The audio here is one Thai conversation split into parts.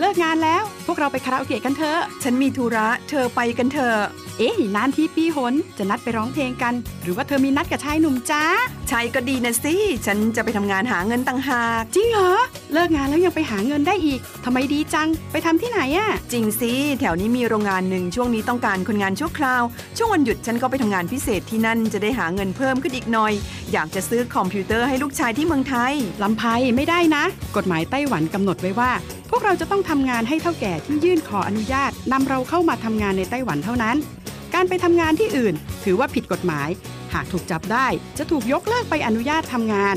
เลิกงานแล้ว พวกเราไปคาราโอเกะกันเถอะฉันมีธุระ เธอไปกันเถอะ เอ๊ะนานทีปีหนจะนัดไปร้องเพลงกัน หรือว่าเธอมีนัดกับชายหนุ่มจ้าใช่ก็ดีนะสิ ฉันจะไปทำงานหาเงินต่างหาก จริงเหรอ เลิกงานแล้วยังไปหาเงินได้อีกทำไมดีจัง ไปทำที่ไหนอะจริงสิ แถวนี้มีโรงงานหนึ่งช่วงนี้ต้องการคนงานชั่วคราว ช่วงวันหยุดฉันก็ไปทำงานพิเศษที่นั่นจะได้หาเงินเพิ่มขึ้นอีกหน่อย อยากจะซื้อคอมพิวเตอร์ให้ลูกชายที่เมืองไทยลำไพไม่ได้นะ กฎหมายไต้หวันกำหนดไว้ว่าพวกเราจะต้องทำงานให้เท่าแก่ที่ยื่นขออนุญาตนำเราเข้ามาทำงานในไต้หวันเท่านั้น การไปทำงานที่อื่น ถือว่าผิดกฎหมาย หากถูกจับได้จะถูกยกเลิกไปอนุญาตทำงาน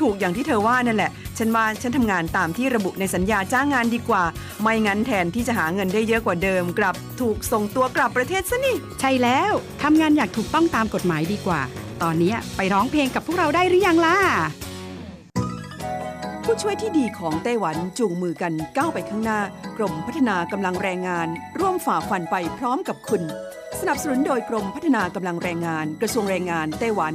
ถูกอย่างที่เธอว่านั่นแหละ ฉันว่าฉันทำงานตามที่ระบุในสัญญาจ้างงานดีกว่า ไม่งั้นแทนที่จะหาเงินได้เยอะกว่าเดิม กลับถูกส่งตัวกลับประเทศซะนี่ ใช่แล้วทำงานอย่างถูกต้องตามกฎหมายดีกว่า ตอนนี้ไปร้องเพลงกับพวกเราได้หรือยังล่ะผู้ช่วยที่ดีของไต้หวันจูงมือกันก้าวไปข้างหน้า กรมพัฒนากำลังแรงงาน ร่วมฝ่าฟันไปพร้อมกับคุณ สนับสนุนโดยกรมพัฒนากำลังแรงงาน กระทรวงแรงงานไต้หวัน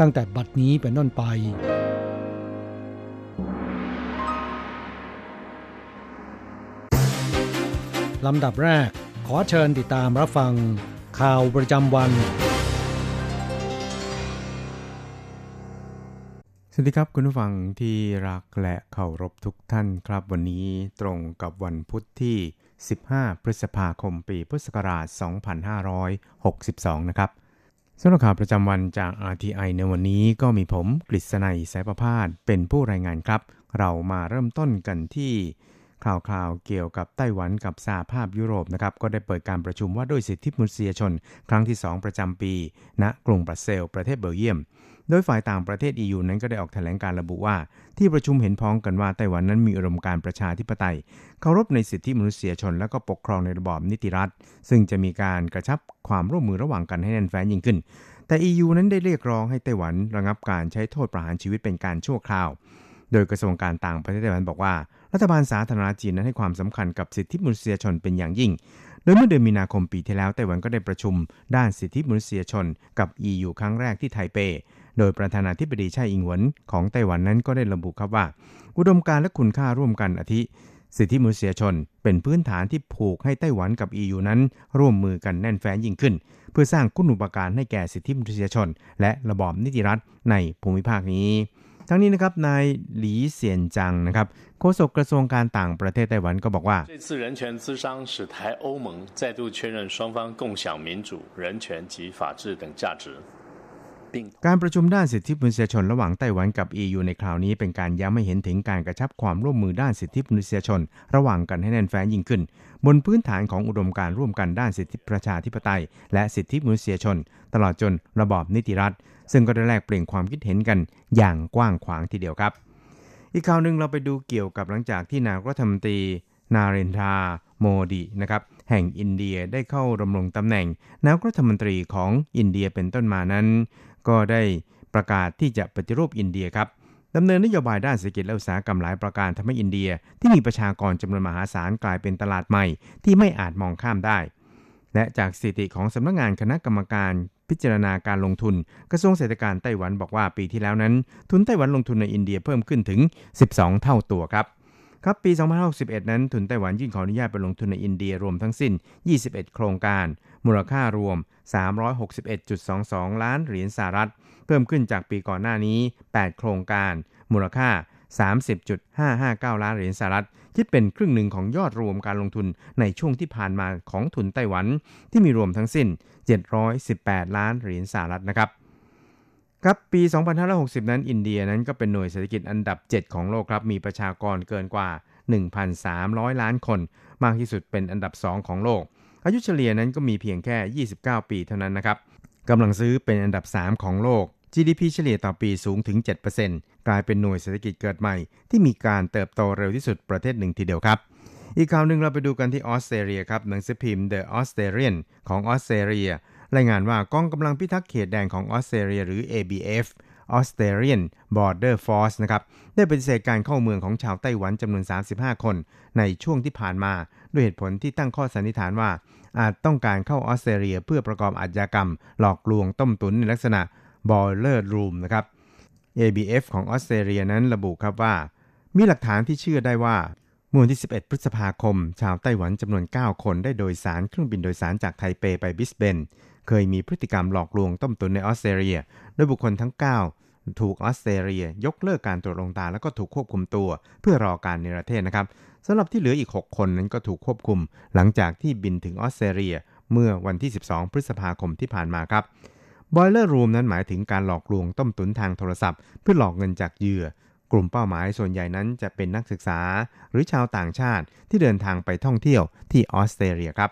ตั้งแต่บัดนี้เป็นต้นไป ลำดับแรก ขอเชิญติดตามรับฟัง ข่าวประจำวัน สวัสดีครับคุณผู้ฟังที่รักและเคารพทุกท่านครับ วันนี้ตรงกับวันพุทธที่ 15 พฤษภาคม ปีพุทธศักราช 2562 นะครับ สำหรับข่าวประจำวันจาก RTI ในวันนี้ก็มีผมกฤษณัยสายประพาสเป็นผู้รายงานครับ เรามาเริ่มต้นกันที่ข่าวคราวเกี่ยวกับไต้หวันกับสหภาพยุโรปนะครับ ก็ได้เปิดการประชุมว่าด้วยสิทธิมนุษยชน ครั้งที่ 2 ประจำปี ณกรุงบรัสเซลประเทศเบลเยียม โดยฝ่ายต่างประเทศ EU นั้นก็ได้ออกแถลงการระบุว่า ที่ประชุมเห็นพ้องกันว่าไต้หวันนั้นมีอุดมการประชาธิปไตย เคารพในสิทธิมนุษยชนและก็ปกครองในระบอบนิติรัฐ ซึ่งจะมีการกระชับความร่วมมือระหว่างกันให้แน่นแฟ้นยิ่งขึ้น แต่ EU นั้นได้เรียกร้องให้ไต้หวันระงับการใช้โทษประหารชีวิตเป็นการชั่วคราว โดยกระทรวงการต่างประเทศไต้หวันบอกว่า รัฐบาลสาธารณจีนนั้นให้ความสำคัญกับสิทธิมนุษยชนเป็นอย่างยิ่งโดยเมื่อเดือนมีนาคมปีที่แล้วไต้หวันก็ได้ประชุม ด้านสิทธิมนุษยชนกับ EU ครั้งแรกที่ไทเป โดยประธานาธิบดีไช่อิงหวนของไต้หวันนั้นก็ได้ระบุครับว่า อุดมการณ์และคุณค่าร่วมกันอาทิ สิทธิมนุษยชน เป็นพื้นฐานที่ผูกให้ไต้หวันกับ EU นั้น ร่วมมือกันแน่นแฟ้นยิ่งขึ้น เพื่อสร้างคุณูปการให้แก่สิทธิมนุษยชน และระบอบนิติรัฐในภูมิภาคนี้ทั้งนี้นะครับนายหลีเซียนจังนะครับโฆษกกระทรวงการต่างประเทศไต้หวันก็บอกว่า การประชุมด้านสิทธิมนุษยชนระหว่างไต้หวันกับ EU ในคราวนี้เป็นการย้ำให้เห็นถึงการกระชับความร่วมมือด้านสิทธิมนุษยชน ระหว่างกันให้แน่นแฟ้นยิ่งขึ้น บนพื้นฐานของอุดมการร่วมกันด้านสิทธิประชาธิปไตย และสิทธิมนุษยชน ตลอดจนระบอบนิติรัฐ ซึ่งก็ได้แลกเปลี่ยนความคิดเห็นกันอย่างกว้างขวางทีเดียวครับ อีกข่าวหนึ่งเราไปดูเกี่ยวกับหลังจากที่นายรัฐมนตรี นาเรนทราโมดีนะครับแห่งอินเดียได้เข้าดำรงตำแหน่งนายกรัฐมนตรีของอินเดียเป็นต้นมานั้น ก็ได้ประกาศที่จะปฏิรูปอินเดียครับดำเนินนโยบายด้านเศรษฐกิจและอุตสาหกรรมหลายประการทำให้อินเดีย ที่มีประชากรจำนวนมหาศาลกลายเป็นตลาดใหม่ ที่ไม่อาจมองข้ามได้ และจากสถิติของสำนักงงานคณะกรรมการพิจารณาการลงทุน กระทรวงเศรษฐกิจไต้หวันบอกว่าปีที่แล้วนั้น ทุนไต้หวันลงทุนในอินเดียเพิ่มขึ้นถึง 12 เท่าตัวครับครับปี 2061 นั้นทุนไต้หวันยื่นขออนุญาตไปลงทุนในอินเดียรวมทั้งสิ้น 21 โครงการ มูลค่ารวม 361.22 ล้านเหรียญสหรัฐ เพิ่มขึ้นจากปีก่อนหน้านี้ 8 โครงการ มูลค่า 30.559 ล้านเหรียญสหรัฐ คิดเป็นครึ่งหนึ่งของยอดรวมการลงทุนในช่วงที่ผ่านมาของทุนไต้หวัน ที่มีรวมทั้งสิ้น 718 ล้านเหรียญสหรัฐนะครับครับปี 2560 นั้นอินเดียนั้นก็เป็นหน่วยเศรษฐกิจอันดับ 7 ของโลกครับ มีประชากรเกินกว่า 1,300 ล้านคน มากที่สุดเป็นอันดับ 2 ของโลก อายุเฉลี่ยนั้นก็มีเพียงแค่ 29 ปีเท่านั้นนะครับกำลังซื้อเป็นอันดับ 3 ของโลก GDP เฉลี่ยต่อปีสูงถึง 7%กลายเป็นหน่วยเศรษฐกิจเกิดใหม่ ที่มีการเติบโตเร็วที่สุดประเทศหนึ่งทีเดียวครับ อีกข่าวหนึ่งเราไปดูกันที่ออสเตรเลียครับหนังสือพิมพ์ The Australian ของออสเตรเลียรายงานว่ากองกำลังพิทักษ์เขตแดนของออสเตรเลียหรือ ABF Australian Border Force นะครับได้ปฏิเสธการเข้าเมืองของชาวไต้หวันจำนวน 35 คน ในช่วงที่ผ่านมา ด้วยเหตุผลที่ตั้งข้อสันนิษฐานว่า อาจต้องการเข้าออสเตรเลียเพื่อประกอบอาชญากรรม หลอกลวงต้มตุ๋นในลักษณะ Boiler Room นะครับ ABF ของออสเตรเลียนั้นระบุครับว่า มีหลักฐานที่เชื่อได้ว่าเมื่อวันที่ 11 พฤษภาคม ชาวไต้หวันจำนวน 9 คนได้โดยสารเครื่องบินโดยสารจากไทเปไปบิสเบน เคยมีพฤติกรรมหลอกลวงต้มตุนในออสเตรเลีย โดยบุคคลทั้ง 9 ถูกออสเตรเลีย ยกเลิกการตรวจลงตาแล้วก็ถูกควบคุมตัว เพื่อรอการในประเทศนะครับสำหรับที่เหลืออีก 6 คนนั้นก็ถูกควบคุม หลังจากที่บินถึงออสเตรเลีย เมื่อวันที่ 12 พฤษภาคมที่ผ่านมาครับ Boiler Room นั้นหมายถึงการหลอกลวงต้มตุนทางโทรศัพท์ เพื่อหลอกเงินจากเหยื่อกลุ่มเป้าหมายส่วนใหญ่นั้นจะเป็นนักศึกษา หรือชาวต่างชาติที่เดินทางไปท่องเที่ยวที่ออสเตรเลียครับ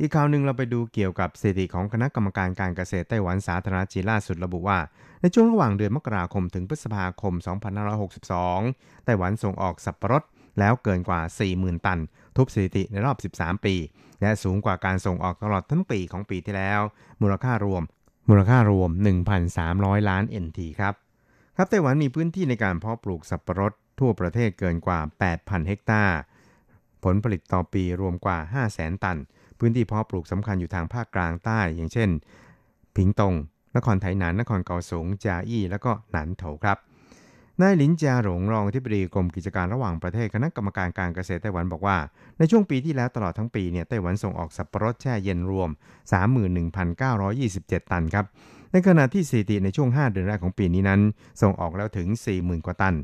อีกข่าวหนึ่งเราไปดูเกี่ยวกับสถิติของคณะกรรมการการเกษตรไต้หวันสาธารณจีนล่าสุดระบุว่า ในช่วงระหว่างเดือนมกราคมถึงพฤษภาคม 2562 ไต้หวันส่งออกสับปะรดแล้วเกินกว่า 40,000 ตัน ทุบสถิติในรอบ 13 ปี และสูงกว่าการส่งออกตลอดทั้งปีของปีที่แล้ว มูลค่ารวม มูลค่ารวม 1,300 ล้าน NT ครับ ครับไต้หวันมีพื้นที่ในการเพาะปลูกสับปะรดทั่วประเทศเกินกว่า 8,000 เฮกตาร์ ผลผลิตต่อปีรวมกว่า 500,000 ตัน พื้นที่เพาะปลูกสำคัญอยู่ทางภาคกลางใต้ อย่างเช่นผิงตง นครไถหนาน นครเกาสง จาอี้ แล้วก็หนานโถครับ นายหลินจาหลงรองที่ปรึกรมกิจการระหว่างประเทศคณะกรรมการการเกษตรไต้หวันบอกว่า ในช่วงปีที่แล้วตลอดทั้งปีเนี่ยไต้หวันส่งออกสับปะรดแช่เย็นรวม 31,927 ตันครับ ในขณะที่สถิติในช่วง 5 เดือนแรกของปีนี้นั้น ส่งออกแล้วถึง 40,000 กว่าตัน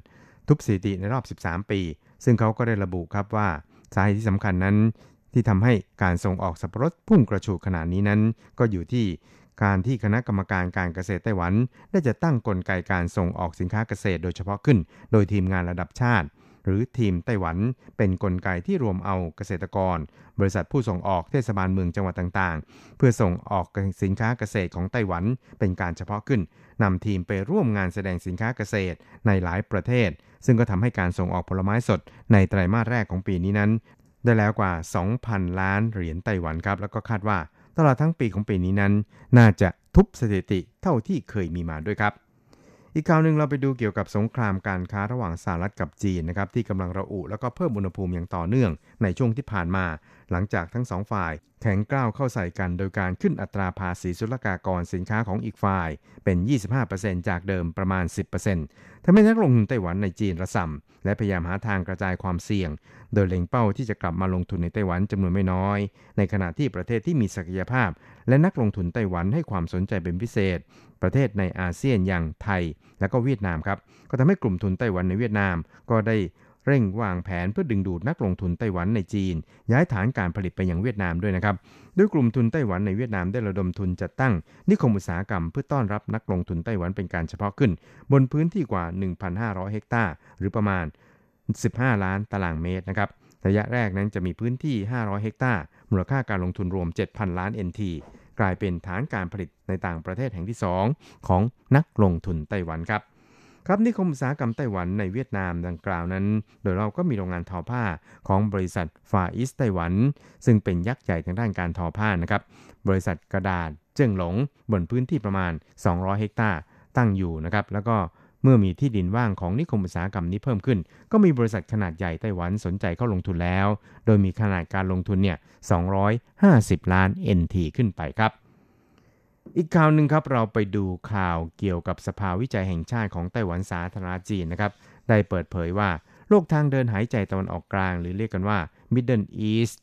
ทุบสถิติในรอบ 13 ปี ซึ่งเขาก็ได้ระบุครับว่าสาเหตุที่สำคัญนั้น ที่ทำให้การส่งออกสับปะรดพุ่งกระฉูดขนาดนี้นั้น ก็อยู่ที่การที่คณะกรรมการการเกษตรไต้หวัน ได้จะตั้งกลไกการส่งออกสินค้าเกษตรโดยเฉพาะขึ้น โดยทีมงานระดับชาติ หรือทีมไต้หวัน เป็นนกลไกที่รวมเอาเกษตรกร บริษัทผู้ส่งออกเทศบาลเมืองจังหวัดต่างๆ เพื่อส่งออกสินค้าเกษตรของไต้หวันเป็นการเฉพาะขึ้นนำทีมไปร่วมงานแสดงสินค้าเกษตรในหลายประเทศ ซึ่งก็ทำให้การส่งออกผลไม้สดในไตรมาสแรกของปีนี้นั้น ได้แล้วกว่า 2,000 ล้านเหรียญไต้หวันครับ แล้วก็คาดว่าตลอดทั้งปีของปีนี้นั้น น่าจะทุบสถิติเท่าที่เคยมีมาด้วยครับ อีกข่าวหนึ่งเราไปดูเกี่ยวกับสงครามการค้าระหว่างสหรัฐกับจีนนะครับที่กำลังระอุแล้วก็เพิ่มอุณหภูมิอย่างต่อเนื่องในช่วงที่ผ่านมา หลังจากทั้งสองฝ่าย แข็งกร้าวเข้าใส่กันโดยการขึ้นอัตราภาษีศุลกากรสินค้าของอีกฝ่าย เป็น 25%จากเดิมประมาณ 10%ทำให้นักลงทุนไต้หวันในจีนระส่ำและพยายามหาทางกระจายความเสี่ยง โดยเล็งเป้าที่จะกลับมาลงทุนในไต้หวันจำนวนไม่น้อย ในขณะที่ประเทศที่มีศักยภาพ และนักลงทุนไต้หวันให้ความสนใจเป็นพิเศษ ประเทศในอาเซียนอย่างไทย และก็เวียดนามครับ ก็ทำให้กลุ่มทุนไต้หวันในเวียดนาม ก็ได้เร่งวางแผนเพื่อดึงดูดนักลงทุนไต้หวันในจีน ย้ายฐานการผลิตไปยังเวียดนามด้วยนะครับด้วยกลุ่มทุนไต้หวันในเวียดนามได้ระดมทุนจัดตั้ง นิคมอุตสาหกรรมเพื่อต้อนรับนักลงทุนไต้หวันเป็นการเฉพาะขึ้น บนพื้นที่กว่า 1,500 เฮกตาร์หรือประมาณ 15 ล้านตารางเมตรนะครับระยะแรกนั้นจะมีพื้นที่ 500 เฮกตาร์มูลค่าการลงทุนรวม 7,000 ล้าน NT กลายเป็นฐานการผลิตในต่างประเทศแห่งที่ 2 ของนักลงทุนไต้หวันครับครับนิคมอุตสาหกรรมไต้หวันในเวียดนามดังกล่าวนั้น โดยเราก็มีโรงงานทอผ้าของบริษัทฟาอิสไต้หวัน ซึ่งเป็นยักษ์ใหญ่ทางด้านการทอผ้านะครับ บริษัทกระดาษเจิ้งหลงบนพื้นที่ประมาณ 200 เฮกตาร์ตั้งอยู่นะครับ แล้วก็ เมื่อมีที่ดินว่างของนิคมอุตสาหกรรมนี้เพิ่มขึ้น ก็มีบริษัทขนาดใหญ่ไต้หวันสนใจเข้าลงทุนแล้ว โดยมีขนาดการลงทุนเนี่ย 250 ล้าน NT ขึ้นไปครับ อีกข่าวหนึ่งครับเราไปดูข่าวเกี่ยวกับสภาวิจัยแห่งชาติของไต้หวันสาธารณจีนนะครับได้เปิดเผยว่าโรคทางเดินหายใจตะวันออกกลาง หรือเรียกกันว่า Middle East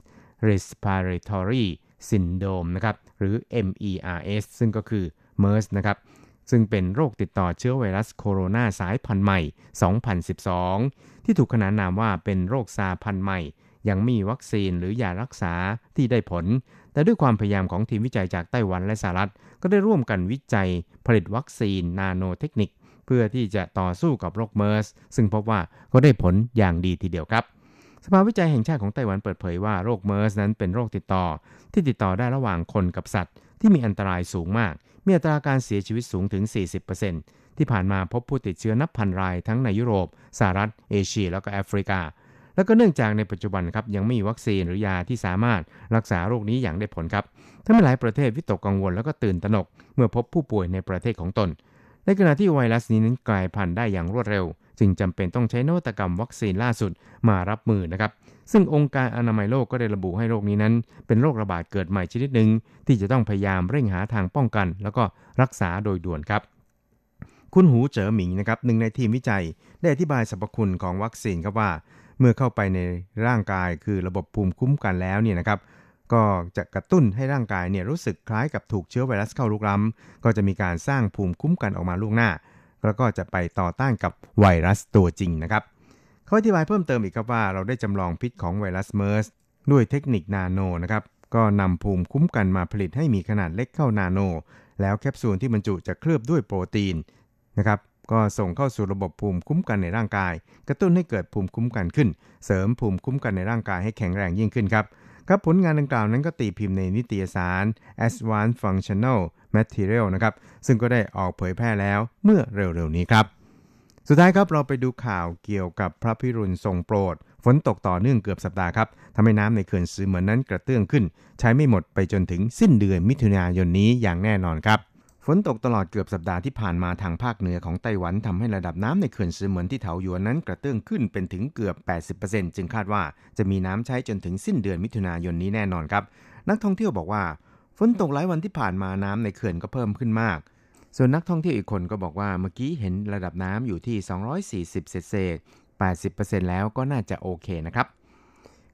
Respiratory Syndrome นะครับหรือ MERS ซึ่งก็คือ MERS นะครับ ซึ่งเป็นโรคติดต่อเชื้อไวรัสโคโรนาสายพันธุ์ใหม่ 2012 ที่ถูกขนานนามว่าเป็นโรคซาพันธุ์ใหม่ ยังมีวัคซีนหรือยารักษาที่ได้ผล แต่ด้วยความพยายามของทีมวิจัยจากไต้หวันและสหรัฐ ก็ได้ร่วมกันวิจัยผลิตวัคซีนนาโนเทคนิค เพื่อที่จะต่อสู้กับโรคเมอร์ส ซึ่งพบว่าก็ได้ผลอย่างดีทีเดียวครับสภาวิจัยแห่งชาติของไต้หวันเปิดเผยว่าโรคเมอร์สนั้นเป็นโรคติดต่อ ที่ติดต่อได้ระหว่างคนกับสัตว์ ที่มีอันตรายสูงมาก มีอัตราการเสียชีวิตสูงถึง 40%ที่ผ่านมาพบผู้ติดเชื้อนับพันรายทั้งในยุโรป สหรัฐ เอเชีย แล้วก็แอฟริกา แล้วก็เนื่องจากในปัจจุบันครับยังไม่มีวัคซีนหรือยาที่สามารถรักษาโรคนี้อย่างได้ผลครับทำให้หลายประเทศวิตกกังวลแล้วก็ตื่นตระหนก เมื่อพบผู้ป่วยในประเทศของตน ในขณะที่ไวรัสนี้นั้นกลายพันธุ์ได้อย่างรวดเร็ว จึงจำเป็นต้องใช้นวัตกรรมวัคซีนล่าสุดมารับมือนะครับ ซึ่งองค์การอนามัยโลกก็ได้ระบุให้โรคนี้นั้น เป็นโรคระบาดเกิดใหม่ชนิดหนึ่งที่จะต้องพยายามเร่งหาทางป้องกัน แล้วก็รักษาโดยด่วนครับ คุณหูเจ๋อหมิงนะครับหนึ่งในทีมวิจัย ได้อธิบายสรรพคุณของวัคซีนครับว่า เมื่อเข้าไปในร่างกายคือระบบภูมิคุ้มกันแล้วเนี่ยนะครับก็จะกระตุ้นให้ร่างกายเนี่ยรู้สึกคล้ายกับถูกเชื้อไวรัสเข้าลุกล้ำ ก็จะมีการสร้างภูมิคุ้มกันออกมาล่วงหน้า แล้วก็จะไปต่อต้านกับไวรัสตัวจริงนะครับ เขาอธิบายเพิ่มเติมอีกครับว่าเราได้จำลองพิษของไวรัสเมอร์สด้วยเทคนิคนาโนนะครับ ก็นำภูมิคุ้มกันมาผลิตให้มีขนาดเล็กเข้านาโน แล้วแคปซูลที่บรรจุจะเคลือบด้วยโปรตีนนะครับก็ส่งเข้าสู่ระบบภูมิคุ้มกันในร่างกาย กระตุ้นให้เกิดภูมิคุ้มกันขึ้น เสริมภูมิคุ้มกันในร่างกายให้แข็งแรงยิ่งขึ้นครับครับผลงานดังกล่าวนั้นก็ตีพิมพ์ในนิตยสาร Advanced Functional Material นะครับซึ่งก็ได้ออกเผยแพร่แล้วเมื่อเร็วๆนี้ครับ สุดท้ายครับเราไปดูข่าวเกี่ยวกับพระพิรุณทรงโปรด ฝนตกต่อเนื่องเกือบสัปดาห์ครับทำให้น้ำในเขื่อนซือเหมือนนั้นกระเตื้องขึ้น ใช้ไม่หมดไปจนถึงสิ้นเดือนมิถุนายนนี้อย่างแน่นอนครับฝนตกตลอดเกือบสัปดาห์ที่ผ่านมาทางภาคเหนือของไต้หวันทำให้ระดับน้ำในเขื่อนซือเหมือนที่เถาหยวนนั้นกระเตื้องขึ้นเป็นถึงเกือบ 80%จึงคาดว่าจะมีน้ำใช้จนถึงสิ้นเดือนมิถุนายนนี้แน่นอนครับ นักท่องเที่ยวบอกว่า ฝนตกหลายวันที่ผ่านมาน้ำในเขื่อนก็เพิ่มขึ้นมาก ส่วนนักท่องเที่ยวอีกคนก็บอกว่าเมื่อกี้เห็นระดับน้ำอยู่ที่ 240 เศษเศษ80%แล้วก็น่าจะโอเคนะครับ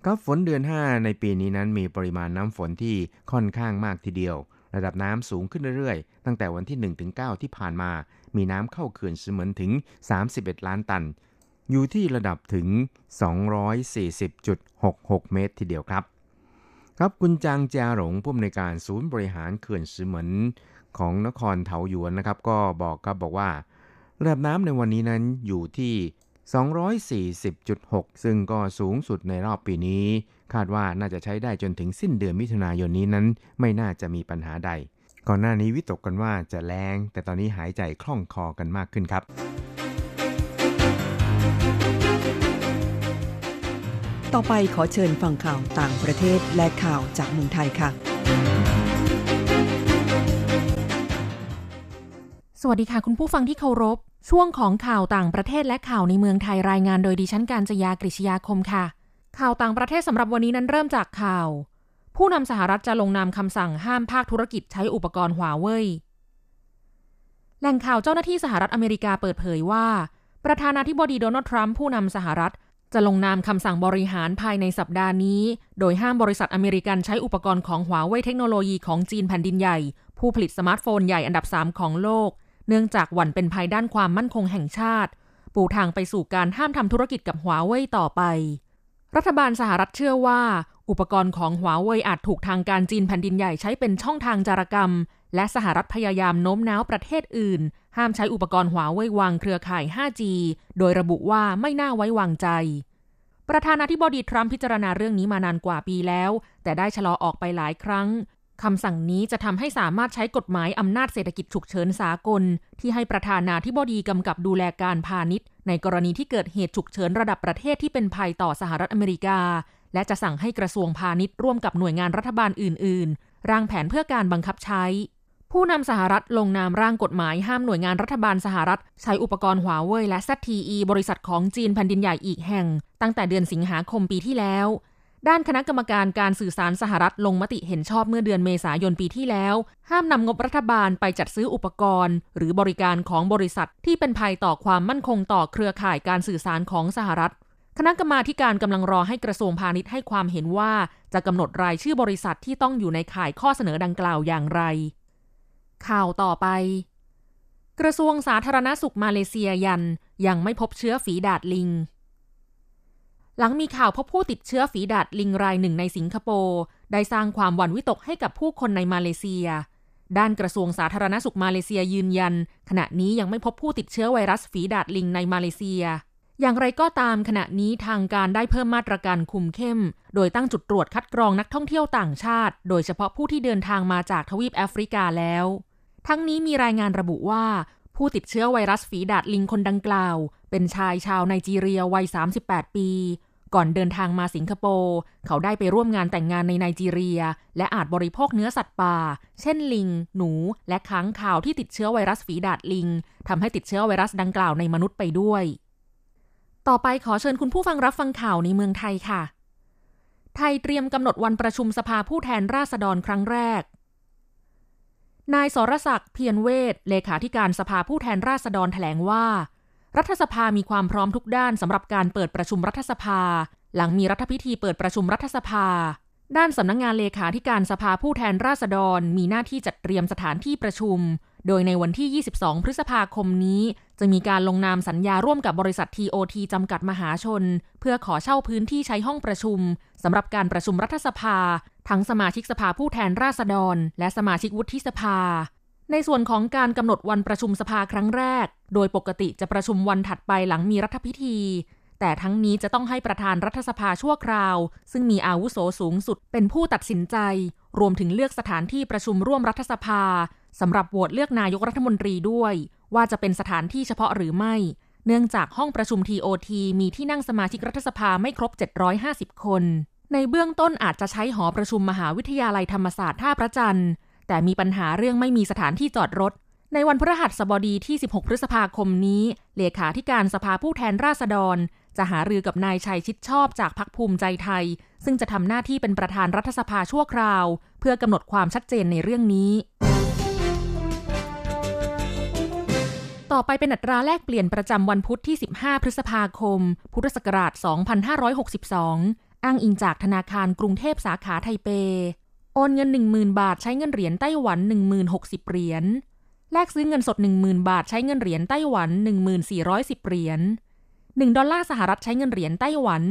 ครับฝนเดือน 5 ในปีนี้นั้นมีปริมาณน้ำฝนที่ค่อนข้างมากทีเดียว ระดับน้ำสูงขึ้นเรื่อยๆ ตั้งแต่วันที่1-9ที่ผ่านมา มีน้ำเข้าเขื่อนเสมือนถึง 31 ล้านตัน อยู่ที่ระดับถึง 240.66 เมตรทีเดียวครับ ครับคุณจางจาหลงผู้อำนวยการศูนย์บริหารเขื่อนซือเหมิน ของนครเถาหยวนนะครับ ก็บอกครับบอกว่าระดับน้ำในวันนี้นั้นอยู่ที่ 240.6 ซึ่งก็สูงสุดในรอบปีนี้ คาดว่าน่าจะใช้ได้จนถึงสิ้นเดือนมิถุนายนนี้นั้น ไม่น่าจะมีปัญหาใด ก่อนหน้านี้วิตกกันว่าจะแรงแต่ตอนนี้หายใจคล่องคอกันมากขึ้นครับต่อไปขอเชิญฟังข่าวต่างประเทศและข่าวจากเมืองไทยค่ะ สวัสดีค่ะ คุณผู้ฟังที่เคารพ ช่วงของข่าวต่างประเทศและข่าวในเมืองไทยรายงานโดยดิฉันการจยากริชยาคมค่ะ ข่าวต่างประเทศสำหรับวันนี้นั้นเริ่มจากข่าว ผู้นำสหรัฐจะลงนามคำสั่งห้ามภาคธุรกิจใช้อุปกรณ์หัวเว่ยแหล่งข่าวเจ้าหน้าที่สหรัฐอเมริกาเปิดเผยว่า ประธานาธิบดีโดนัลด์ทรัมป์ผู้นำสหรัฐจะลงนามคำสั่งบริหารภายในสัปดาห์นี้ โดยห้ามบริษัทอเมริกันใช้อุปกรณ์ของหัวเว่ยเทคโนโลยีของจีนแผ่นดินใหญ่ ผู้ผลิตสมาร์ทโฟนใหญ่อันดับ 3 ของโลก เนื่องจากหวั่นเป็นภัยด้านความมั่นคงแห่งชาติ ปูทางไปสู่การห้ามทำธุรกิจกับหัวเว่ยต่อไป รัฐบาลสหรัฐเชื่อว่า อุปกรณ์ของหัวเว่ยอาจถูกทางการจีนแผ่นดินใหญ่ใช้เป็นช่องทางจารกรรม และสหรัฐพยายามโน้มน้าวประเทศอื่น ห้ามใช้อุปกรณ์หัวเว่ยวางเครือข่าย 5G โดยระบุว่าไม่น่าไว้วางใจประธานาธิบดีทรัมป์พิจารณาเรื่องนี้มานานกว่าปีแล้ว แต่ได้ชะลอออกไปหลายครั้ง คำสั่งนี้จะทำให้สามารถใช้กฎหมายอำนาจเศรษฐกิจฉุกเฉินสากล ที่ให้ประธานาธิบดีกำกับดูแลการพาณิชย์ ในกรณีที่เกิดเหตุฉุกเฉินระดับประเทศที่เป็นภัยต่อสหรัฐอเมริกา และจะสั่งให้กระทรวงพาณิชย์ร่วมกับหน่วยงานรัฐบาลอื่น ๆ ร่างแผนเพื่อการบังคับใช้ ผู้นำสหรัฐลงนามร่างกฎหมายห้ามหน่วยงานรัฐบาลสหรัฐ ใช้อุปกรณ์หัวเว่ยและ ZTE บริษัทของจีนแผ่นดินใหญ่อีกแห่ง ตั้งแต่เดือนสิงหาคมปีที่แล้ว ด้านคณะกรรมการการสื่อสารสหรัฐลงมติเห็นชอบเมื่อเดือนเมษายนปีที่แล้ว ห้ามนำงบรัฐบาลไปจัดซื้ออุปกรณ์ หรือบริการของบริษัทที่เป็นภัยต่อความมั่นคงต่อเครือข่ายการสื่อสารของสหรัฐ คณะกรรมาการกำลังรอให้กระทรวงพาณิชย์ให้ความเห็นว่าจะกำหนดรายชื่อบริษัทที่ต้องอยู่ในข่ายข้อเสนอดังกล่าวอย่างไร ข่าวต่อไป กระทรวงสาธารณสุขมาเลเซียยันยังไม่พบเชื้อฝีดาดลิง หลังมีข่าวพบผู้ติดเชื้อฝีดาดลิงรายหนึ่งในสิงคโปร์ได้สร้างความหวั่นวิตกให้กับผู้คนในมาเลเซีย ด้านกระทรวงสาธารณสุขมาเลเซียยืนยัน ขณะนี้ยังไม่พบผู้ติดเชื้อไวรัสฝีดาดลิงในมาเลเซีย อย่างไรก็ตามขณะนี้ทางการได้เพิ่มมาตรการคุมเข้ม โดยตั้งจุดตรวจคัดกรองนักท่องเที่ยวต่างชาติ โดยเฉพาะผู้ที่เดินทางมาจากทวีปแอฟริกาแล้ว ทั้งนี้มีรายงานระบุว่า ผู้ติดเชื้อไวรัสฝีดาดลิงคนดังกล่าว เป็นชายชาวไนจีเรียวัย 38 ปี ก่อนเดินทางมาสิงคโปร์ เขาได้ไปร่วมงานแต่งงานในไนจีเรีย และอาจบริโภคเนื้อสัตว์ป่า เช่นลิง หนู และค้างคาวที่ติดเชื้อไวรัสฝีดาดลิงทำให้ติดเชื้อไวรัสดังกล่าวในมนุษย์ไปด้วย ต่อไปขอเชิญคุณผู้ฟังรับฟังข่าวในเมืองไทยค่ะ ไทยเตรียมกำหนดวันประชุมสภาผู้แทนราษฎรครั้งแรก นายสรศักดิ์เพียรเวทเลขาธิการสภาผู้แทนราษฎรแถลงว่า รัฐสภามีความพร้อมทุกด้านสำหรับการเปิดประชุมรัฐสภา หลังมีรัฐพิธีเปิดประชุมรัฐสภา ด้านสำนักงงานเลขาธิการสภาผู้แทนราษฎร มีหน้าที่จัดเตรียมสถานที่ประชุม โดยในวันที่ 22 พฤษภาคมนี้ จะมีการลงนามสัญญาร่วมกับบริษัท TOT จำกัดมหาชน เพื่อขอเช่าพื้นที่ใช้ห้องประชุมสำหรับการประชุมรัฐสภา ทั้งสมาชิกสภาผู้แทนราษฎร และสมาชิกวุฒิสภา ในส่วนของการกำหนดวันประชุมสภาครั้งแรก โดยปกติจะประชุมวันถัดไปหลังมีรัฐพิธี แต่ทั้งนี้จะต้องให้ประธานรัฐสภาชั่วคราว ซึ่งมีอาวุโสสูงสุดเป็นผู้ตัดสินใจ รวมถึงเลือกสถานที่ประชุมร่วมรัฐสภาสำหรับโหวตเลือกนายกรัฐมนตรีด้วย ว่าจะเป็นสถานที่เฉพาะหรือไม่ เนื่องจากห้องประชุม TOT มีที่นั่งสมาชิกรัฐสภาไม่ครบ 750 คน ในเบื้องต้นอาจจะใช้หอประชุมมหาวิทยาลัยธรรมศาสตร์ท่าพระจันทร์ แต่มีปัญหาเรื่องไม่มีสถานที่จอดรถ ในวันพฤหัสบดีที่ 16 พฤษภาคมนี้ เลขาธิการสภาผู้แทนราษฎร จะหารือกับนายชัยชิดชอบจากพรรคภูมิใจไทย ซึ่งจะทำหน้าที่เป็นประธานรัฐสภาชั่วคราว เพื่อกำหนดความชัดเจนในเรื่องนี้ ต่อไปเป็นอัตราแลกเปลี่ยนประจำวันพุธที่ 15 พฤษภาคม พุทธศักราช 2562 อ้างอิงจากธนาคารกรุงเทพสาขาไทเป โอนเงิน 10,000 บาทใช้เงินเหรียญไต้หวัน 1060 เหรียญ แลกซื้อเงินสด 10,000 บาทใช้เงินเหรียญไต้หวัน 1410 เหรียญ 1 ดอลลาร์สหรัฐใช้เงินเหรียญไต้หวัน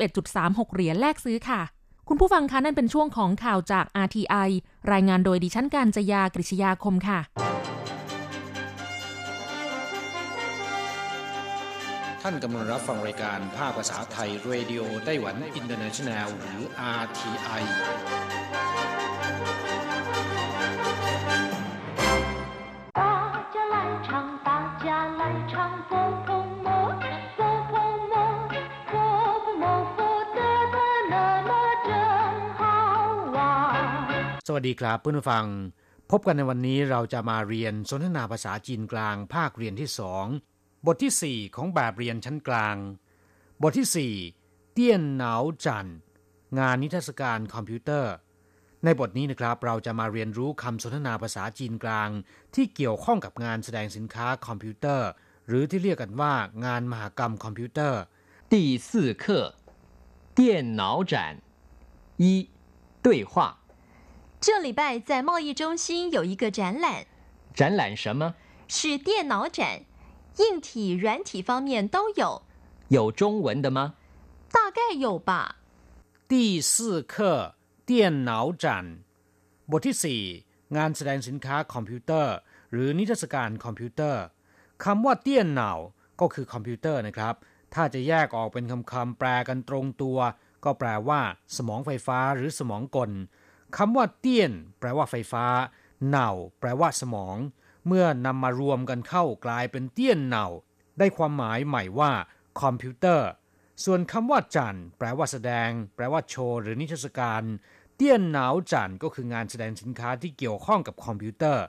31.36 เหรียญแลกซื้อค่ะ คุณผู้ฟังคะนั่นเป็นช่วงของข่าวจาก RTI รายงานโดยดิฉันการจยากริชยาคมค่ะ ท่านกำลังรับฟังรายการภาคภาษาไทย Radio Taiwan International หรือ RTI สวัสดีครับเพื่อนผู้ฟัง พบกันในวันนี้เราจะมาเรียนสนทนาภาษาจีนกลางภาคเรียนที่สอง บทที่ 4 ของแบบเรียนชั้นกลาง บทที่ 4 เตี้ยนเหนาจัน งานนิทรรศการคอมพิวเตอร์ ในบทนี้นะครับเราจะมาเรียนรู้คำสนทนาภาษาจีนกลาง ที่เกี่ยวข้องกับงานแสดงสินค้าคอมพิวเตอร์ หรือที่เรียกกันว่างานมหกรรมคอมพิวเตอร์ 第四课电脑展一对话这礼拜在贸易中心有一个展览，展览什么？是电脑展， 硬体、软体方面都有，有中文的吗？大概有吧。第四课电脑展บทที่ 4 งานแสดงสินค้าคอมพิวเตอร์ หรือนิทรรศการคอมพิวเตอร์คำว่าเตี้ยนเหนาก็คือคอมพิวเตอร์นะครับ ถ้าจะแยกออกเป็นคำคำๆแปลกันตรงตัว ก็แปลว่า สมองไฟฟ้าหรือสมองกลคำว่าเตี้ยน แปลว่าไฟฟ้า เหนาแปลว่าสมอง เมื่อนำมารวมกันเข้ากลายเป็นเตี้ยนเหนาได้ความหมายใหม่ว่า คอมพิวเตอร์ ส่วนคำว่าจันแปลว่าแสดง แปลว่าโชว์หรือนิทรรศการ เตี้ยนหนาวจันก็คืองานแสดงสินค้าที่เกี่ยวข้องกับคอมพิวเตอร์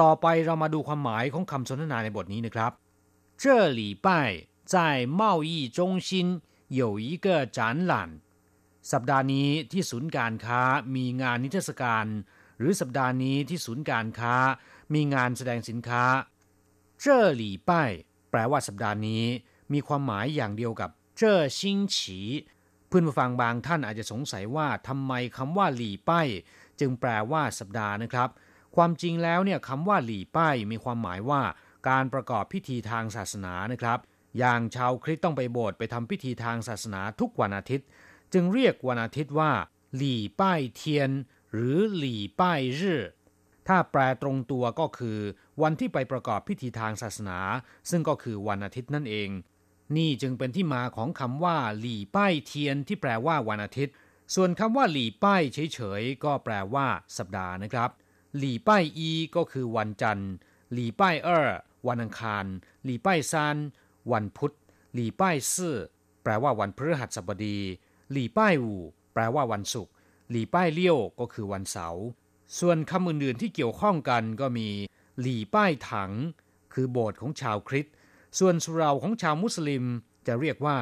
ต่อไปเรามาดูความหมายของคำสนทนาในบทนี้นะครับ这礼拜在贸易中心有一个展览สัปดาห์นี้ที่ศูนย์การค้ามีงานนิทรรศการ หรือสัปดาห์นี้ที่ศูนย์การค้า มีงานแสดงสินค้าเจ้อหลี่ปแปลว่าสัปดาห์นี้ มีความหมายอย่างเดียวกับเจ้อชิงฉีเพื่อนผู้ฟังบางท่านอาจจะสงสัยว่าทำไมคำว่าหลี่ปจึงแปลว่าสัปดาห์นะครับ ความจริงแล้วเนี่ยคำว่าหลี่ปมีความหมายว่าการประกอบพิธีทางศาสนานะครับ อย่างชาวคริสต์ต้องไปโบสถ์ไปทำพิธีทางศาสนาทุกวันอาทิตย์ จึงเรียกวันอาทิตย์ว่า หลี่ป้ายเทียน หรือหลี่ป้ายรื่ ถ้าแปลตรงตัวก็คือ วันที่ไปประกอบพิธีทางศาสนา ซึ่งก็คือวันอาทิตย์นั่นเอง นี่จึงเป็นที่มาของคำว่าหลี่ป้ายเทียนที่แปลว่าวันอาทิตย์ ส่วนคำว่าหลี่ป้ายเฉยๆก็แปลว่าสัปดาห์นะครับ หลี่ป้ายอีก็คือวันจันทร์ หลี่ป้ายเออวันอังคาร หลี่ป้ายซานวันพุธ หลี่ป้ายซื่อแปลว่าวันพฤหัสบดี หลี่ป้ายอูแปลว่าวันศุกร์ หลี่ป้ายเลี้ยวก็คือวันเสาร์ ส่วนคำอื่นๆที่เกี่ยวข้องกันก็มีหลี่ป้ายถัง คือโบสถ์ของชาวคริสต์ส่วนสุราของชาวมุสลิมจะเรียกว่า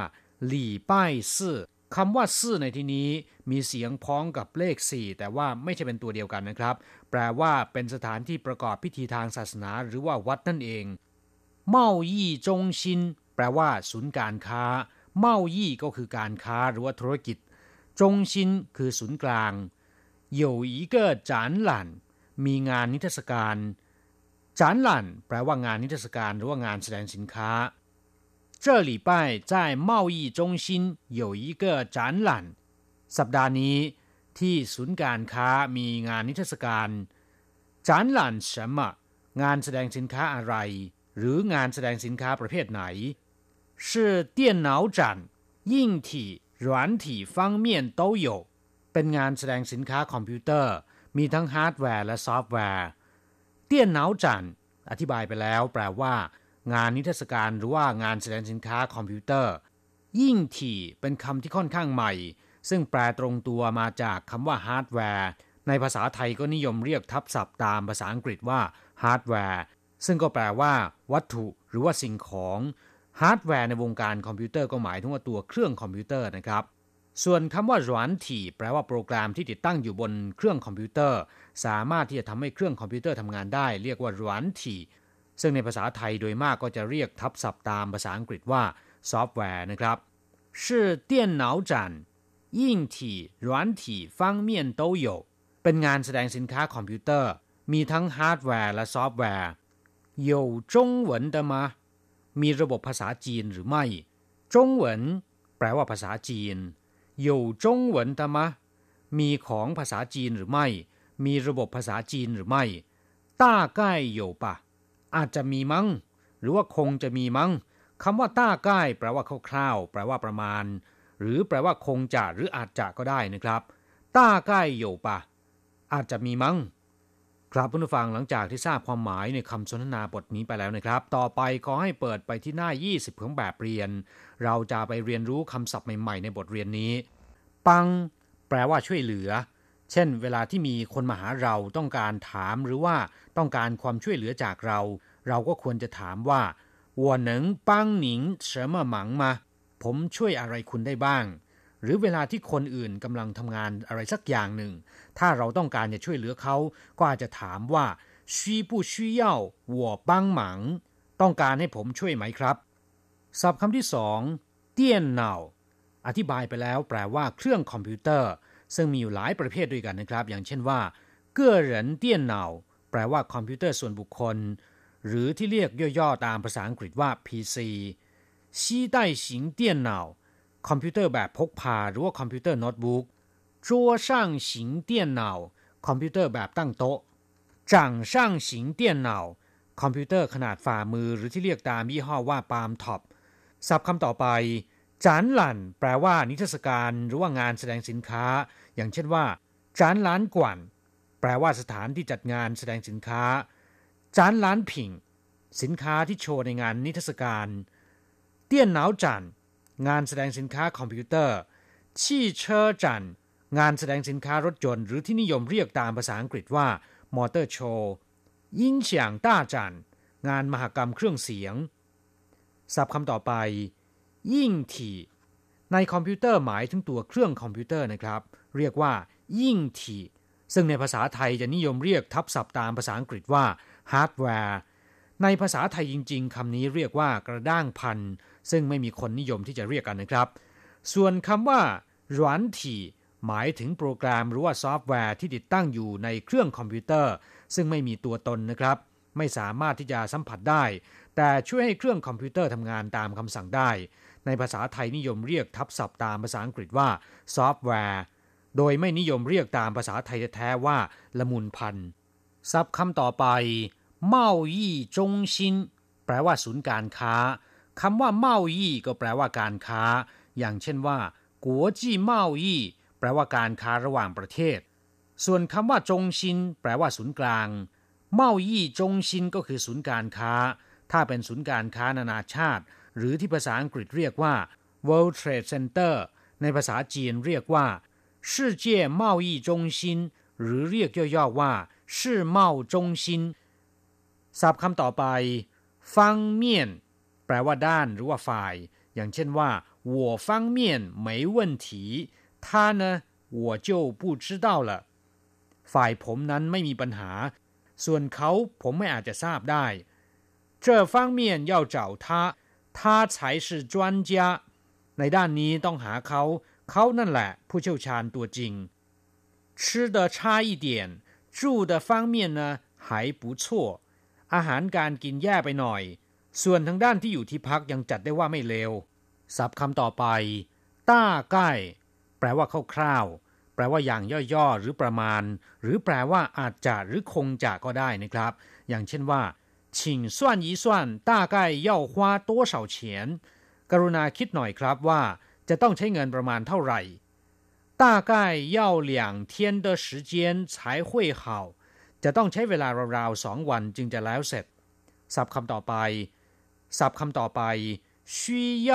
หลี่ป้ายซื่อคำว่าซื่อในที่นี้มีเสียงพ้องกับเลข 4 แต่ว่าไม่ใช่เป็นตัวเดียวกันนะครับ แปลว่าเป็นสถานที่ประกอบพิธีทางศาสนาหรือว่าวัดนั่นเองเมายี่จงชินแปลว่า ศูนย์การค้า เมายี่ก็คือการค้าหรือว่าธุรกิจ จงชินคือศูนย์กลาง 有一个展览มีงานนิทรรศการ展览แปลว่างานนิทรรศการหรือว่างานแสดงสินค้า这礼拜在贸易中心有一个展览สัปดาห์นี้ที่ศูนย์การค้ามีงานนิทรรศการ展览什么งานแสดงสินค้าอะไร หรืองานแสดงสินค้าประเภทไหน是电脑展硬体软体方面都有 เป็นงานแสดงสินค้าคอมพิวเตอร์ มีทั้งฮาร์ดแวร์และซอฟต์แวร์ 电脑展อธิบายไปแล้ว แปลว่า งานนิทรรศการหรือว่างานแสดงสินค้าคอมพิวเตอร์ 硬体เป็นคำที่ค่อนข้างใหม่ ซึ่งแปลตรงตัวมาจากคำว่าฮาร์ดแวร์ในภาษาไทยก็นิยมเรียกทับศัพท์ตามภาษาอังกฤษว่าฮาร์ดแวร์ซึ่งก็แปลว่า วัตถุหรือว่าสิ่งของฮาร์ดแวร์ในวงการคอมพิวเตอร์ก็หมายถึงว่าตัวเครื่องคอมพิวเตอร์นะครับ ส่วนคำว่าหรวนถี่แปลว่าโปรแกรมที่ติดตั้งอยู่บนเครื่องคอมพิวเตอร์ สามารถที่จะทำให้เครื่องคอมพิวเตอร์ทำงานได้ เรียกว่าหรวนถี่ ซึ่งในภาษาไทยโดยมากก็จะเรียกทับศัพท์ตามภาษาอังกฤษว่าซอฟต์แวร์นะครับ是电脑展硬体软体方面都有เป็นงานแสดงสินค้าคอมพิวเตอร์ มีทั้งฮาร์ดแวร์และซอฟต์แวร์有中文的吗มีระบบภาษาจีนหรือไม่จงเหวินแปลว่าภาษาจีน 有中文的吗มีของภาษาจีนหรือไม่ มีระบบภาษาจีนหรือไม่大概有吧อาจจะมีมั้ง หรือว่าคงจะมีมั้ง คำว่าต้าใกล้แปลว่าคร่าวๆแปลว่าประมาณ หรือแปลว่าคงจะหรืออาจจะก็ได้นะครับ ต้าใกล้โยปะอาจจะมีมั้ง ครับผู้ฟังหลังจากที่ทราบความหมายในคำสนทนาบทนี้ไปแล้วนะครับ ต่อไปขอให้เปิดไปที่หน้า 20ของแบบเรียน เราจะไปเรียนรู้คำศัพท์ใหม่ๆในบทเรียนนี้ ปัง แปลว่าช่วยเหลือ เช่น เวลาที่มีคนมาหาเราต้องการถามหรือว่าต้องการความช่วยเหลือจากเรา เราก็ควรจะถามว่า我能帮您什么忙吗ผมช่วยอะไรคุณได้บ้าง หรือเวลาที่คนอื่นกำลังทำงานอะไรสักอย่างหนึ่ง ถ้าเราต้องการจะช่วยเหลือเขา ก็อาจจะถามว่า需不需要我帮忙ต้องการให้ผมช่วยไหมครับ ศัพท์คำที่สองเตี้ยนเนาอธิบายไปแล้วแปลว่าเครื่องคอมพิวเตอร์ ซึ่งมีอยู่หลายประเภทด้วยกันนะครับ อย่างเช่นว่าเก้อเหรินเตี้ยนเนาแปลว่าคอมพิวเตอร์ส่วนบุคคล หรือที่เรียกย่อๆตามภาษาอังกฤษว่า PC ซีไต้สิงเตี้ยนเนา คอมพิวเตอร์แบบพกพาหรือว่าคอมพิวเตอร์โน้ตบุ๊ก桌上型电脑คอมพิวเตอร์แบบตั้งโต๊ะ掌上型电脑คอมพิวเตอร์ขนาดฝ่ามือหรือที่เรียกตามยี่ห้อว่า palmtop ศัพท์คำต่อไป展览แปลว่านิทรรศการหรือว่างานแสดงสินค้า อย่างเช่นว่า展览馆แปลว่าสถานที่จัดงานแสดงสินค้า展览品 สินค้าที่โชว์ในงานนิทรรศการ 电脑展 งานแสดงสินค้าคอมพิวเตอร์汽车展 งานแสดงสินค้ารถยนต์ หรือที่นิยมเรียกตามภาษาอังกฤษว่ามอเตอร์โชว์音响大展 งานมหกรรมเครื่องเสียงศัพท์คำต่อไป 硬体 ในคอมพิวเตอร์หมายถึงตัวเครื่องคอมพิวเตอร์นะครับ เรียกว่า 硬体 ซึ่งในภาษาไทยจะนิยมเรียกทับศัพท์ตามภาษาอังกฤษว่าฮาร์ดแวร์ในภาษาไทยจริง ๆคำนี้เรียกว่ากระด้างภัณฑ์ ซึ่งไม่มีคนนิยมที่จะเรียกกันนะครับ ส่วนคำว่า软体หมายถึงโปรแกรมหรือว่าซอฟต์แวร์ที่ติดตั้งอยู่ในเครื่องคอมพิวเตอร์ ซึ่งไม่มีตัวตนนะครับ ไม่สามารถที่จะสัมผัสได้ แต่ช่วยให้เครื่องคอมพิวเตอร์ทำงานตามคำสั่งได้ ในภาษาไทยนิยมเรียกทับศัพท์ตามภาษาอังกฤษว่าซอฟต์แวร์ โดยไม่นิยมเรียกตามภาษาไทยแท้ว่า ละมุนพันศัพท์คำต่อไปเมายี่จงชินแปลว่าศูนย์การค้า คำว่าเมายี่ก็แปลว่าการค้า อย่างเช่นว่ากัวจีเมายี่แปลว่าการค้าระหว่างประเทศ ส่วนคำว่าจงชินแปลว่าศูนย์กลาง เมายี่จงชินก็คือศูนย์การค้า ถ้าเป็นศูนย์การค้านานาชาติ หรือที่ภาษาอังกฤษเรียกว่า World Trade Center ในภาษาจีนเรียกว่า世界贸易中心หรือเรียกย่อๆว่า世贸中心ศัพท์คำต่อไปฟังเมียนแป ลว่าด้านหรือว่าฝ่าย อย่างเช่นว่า我方面没问题他呢我就不知道了ฝ่ายผมนั้นไม่มีปัญหา ส่วนเขาผมไม่อาจจะทราบได้这方面要找他他才是专家ในด้านนี้ต้องหาเขา เขานั่นแหละ ผู้เชี่ยวชาญตัวจริง吃的差一点住的方面呢还不错อาหารการกินแย่ไปหน่อย ส่วนทางด้านที่อยู่ที่พักยังจัดได้ว่าไม่เลว ศัพท์คำต่อไป ต้าใกล้ แปลว่าคร่าวๆ แปลว่าอย่างย่อๆ หรือประมาณ หรือแปลว่าอาจจะหรือคงจะก็ได้นะครับ อย่างเช่นว่า请算一算大概要花多少钱กรุณาคิดหน่อยครับว่า จะต้องใช้เงินประมาณเท่าไหร่大概要两天的时间才会好จะต้องใช้เวลาราวๆสองวันจึงจะแล้วเสร็จ ศัพท์คำต่อไป ศัพท์คำต่อไป需要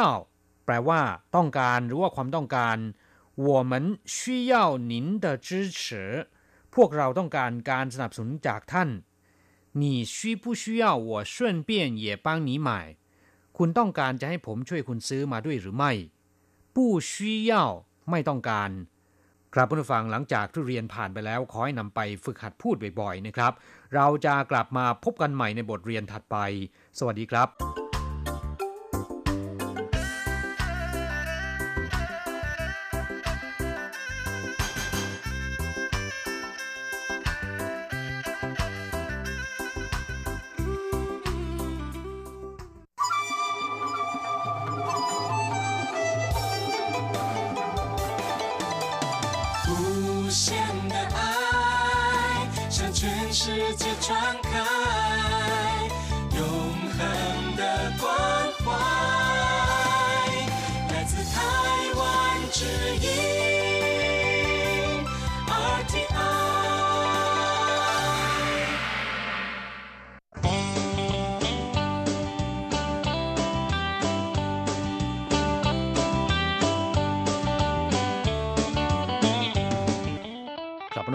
แปลว่า ต้องการหรือว่าความต้องการ我们需要您的支持พวกเราต้องการการสนับสนุนจากท่าน你需不需要我顺便也帮你买คุณต้องการจะให้ผมช่วยคุณซื้อมาด้วยหรือไม่不需要ไม่ต้องการครับผู้ฟังหลังจากที่เรียนผ่านไปแล้วขอให้นำไปฝึกหัดพูดบ่อยๆนะครับ เราจะกลับมาพบกันใหม่ในบทเรียนถัดไป สวัสดีครับ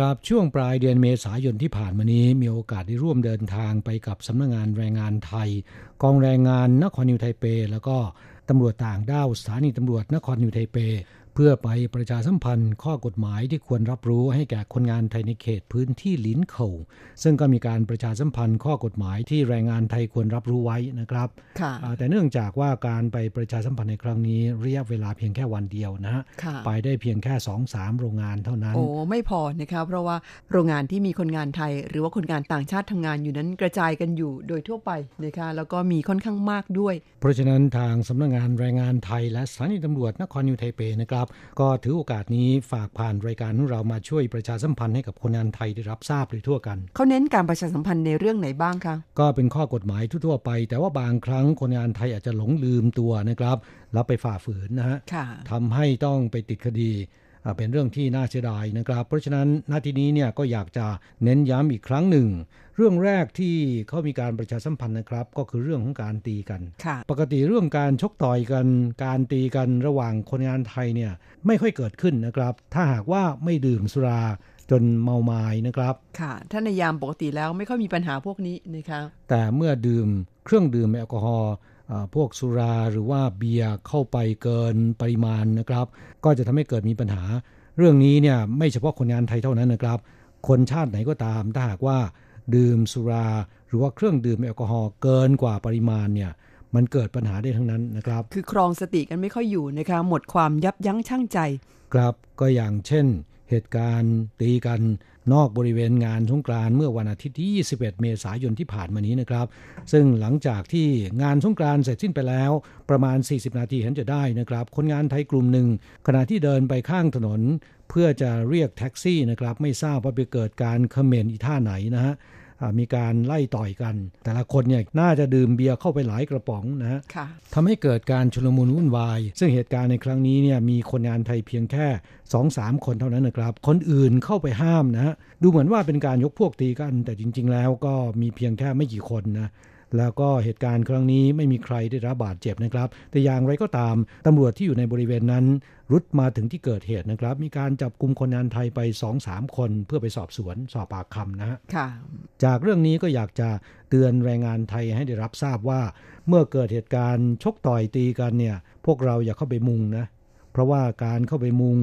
ครับช่วงปลายเดือนเมษายนที่ผ่านมานี้ มีโอกาสได้ร่วมเดินทางไปกับสำนักงงานแรงงานไทย กองแรงงานนครนิวไทเป แล้วก็ตำรวจต่างด้าวสถานีตำรวจนครนิวไทเป พื่อไปประชาสัมพันธ์ข้อกฎหมายที่ควรรับรู้ให้แก่คนงานไทยในเขตพื้นที่ลินเขาซึ่งก็มีการประชาสัมพันธ์ข้อกฎหมายที่แรงงานไทยควรรับรู้ไว้นะครับค่ะอ่าแต่เนื่องจากว่าการไปประชาสัมพันธ์ในครั้งนี้ระยะเวลาเพียงแค่วันเดียวนะฮะค่ะไปได้เพียงแค่2อสามโรงงานเท่านั้น โอ้ไม่พอนะคะเพราะว่าโรงงานที่มีคนงานไทย หรือว่าคนงานต่างชาติทำงานอยู่นั้นกระจายกันอยู่โดยทั่วไปนะคะแล้วก็มีค่อนข้างมากด้วย เพราะฉะนั้นทางสำนักงานแรงงานไทยและสถานีตำรวจนครนิวไทเปนะครับก็ถือโอกาสนี้ฝากผ่านรายการของเรามาช่วยประชาสัมพันธ์ให้กับคนงานไทยได้รับทราบโดยทั่วกัน เขาเน้นการประชาสัมพันธ์ในเรื่องไหนบ้างคะก็เป็นข้อกฎหมายทั่วๆไป แต่ว่าบางครั้งคนงานไทยอาจจะหลงลืมตัวนะครับแล้วไปฝ่าฝืนนะฮะค่ะทำให้ต้องไปติดคดีอ่า เป็นเรื่องที่น่าเสียดายนะครับ เพราะฉะนั้นหน้าที่นี้เนี่ยก็อยากจะเน้นย้ำอีกครั้งหนึ่ง เรื่องแรกที่เขามีการประชาสัมพันธ์นะครับ ก็คือเรื่องของการตีกันค่ะปกติเรื่องการชกต่อยกัน การตีกันระหว่างคนงานไทยเนี่ยไม่ค่อยเกิดขึ้นนะครับ ถ้าหากว่าไม่ดื่มสุราจนเมาไม้นะครับ ค่ะ ถ้าในยามปกติแล้วไม่ค่อยมีปัญหาพวกนี้นะคะ แต่เมื่อดื่มเครื่องดื่มแอลกอฮอล์อ่า พวกสุราหรือว่าเบียร์เข้าไปเกินปริมาณนะครับ ก็จะทำให้เกิดมีปัญหา เรื่องนี้เนี่ยไม่เฉพาะคนงานไทยเท่านั้นนะครับ คนชาติไหนก็ตามถ้าหากว่า ดื่มสุราหรือว่าเครื่องดื่มแอลกอฮอล์เกินกว่าปริมาณเนี่ยมันเกิดปัญหาได้ทั้งนั้นนะครับ คือครองสติกันไม่ค่อยอยู่นะคะหมดความยับยั้งชั่งใจ ครับก็อย่างเช่น เหตุการณ์ตีกัน นอกบริเวณงานสงกรานเมื่อวันอาทิตย์ที่ 21 เมษายนที่ผ่านมานี้นะครับ ซึ่งหลังจากที่งานสงกรานเสร็จสิ้นไปแล้ว ประมาณ 40 นาทีเห็นจะได้นะครับ คนงานไทยกลุ่มหนึ่ง ขณะที่เดินไปข้างถนน เพื่อจะเรียกแท็กซี่นะครับ ไม่ทราบว่าไปเกิดการเขม่นอีท่าไหนนะฮะ มีการไล่ต่อยกัน แต่ละคนเนี่ยน่าจะดื่มเบียร์เข้าไปหลายกระป๋องนะฮะค่ะทำให้เกิดการชุลมุนวุ่นวาย ซึ่งเหตุการณ์ในครั้งนี้เนี่ยมีคนงานไทยเพียงแค่2อสามคนเท่านั้นนะครับ คนอื่นเข้าไปห้ามนะฮะดูเหมือนว่าเป็นการยกพวกตีกัน แต่จริง ๆ แล้วก็มีเพียงแค่ไม่กี่คนนะแล้วก็เหตุการณ์ครั้งนี้ไม่มีใครได้รับบาดเจ็บนะครับ แต่อย่างไรก็ตามตำรวจที่อยู่ในบริเวณนั้น รุดมาถึงที่เกิดเหตุนะครับ มีการจับกลุ่มคนงานไทยไป2อสามคนเพื่อไปสอบสวนสอบปากคำนะฮะค่ะจากเรื่องนี้ก็อยากจะเตือนแรงงานไทยให้ได้รับทราบว่า เมื่อเกิดเหตุการณ์ชกต่อยตีกันเนี่ย พวกเราอย่าเข้าไปมุงนะ เพราะว่าการเข้าไปมุง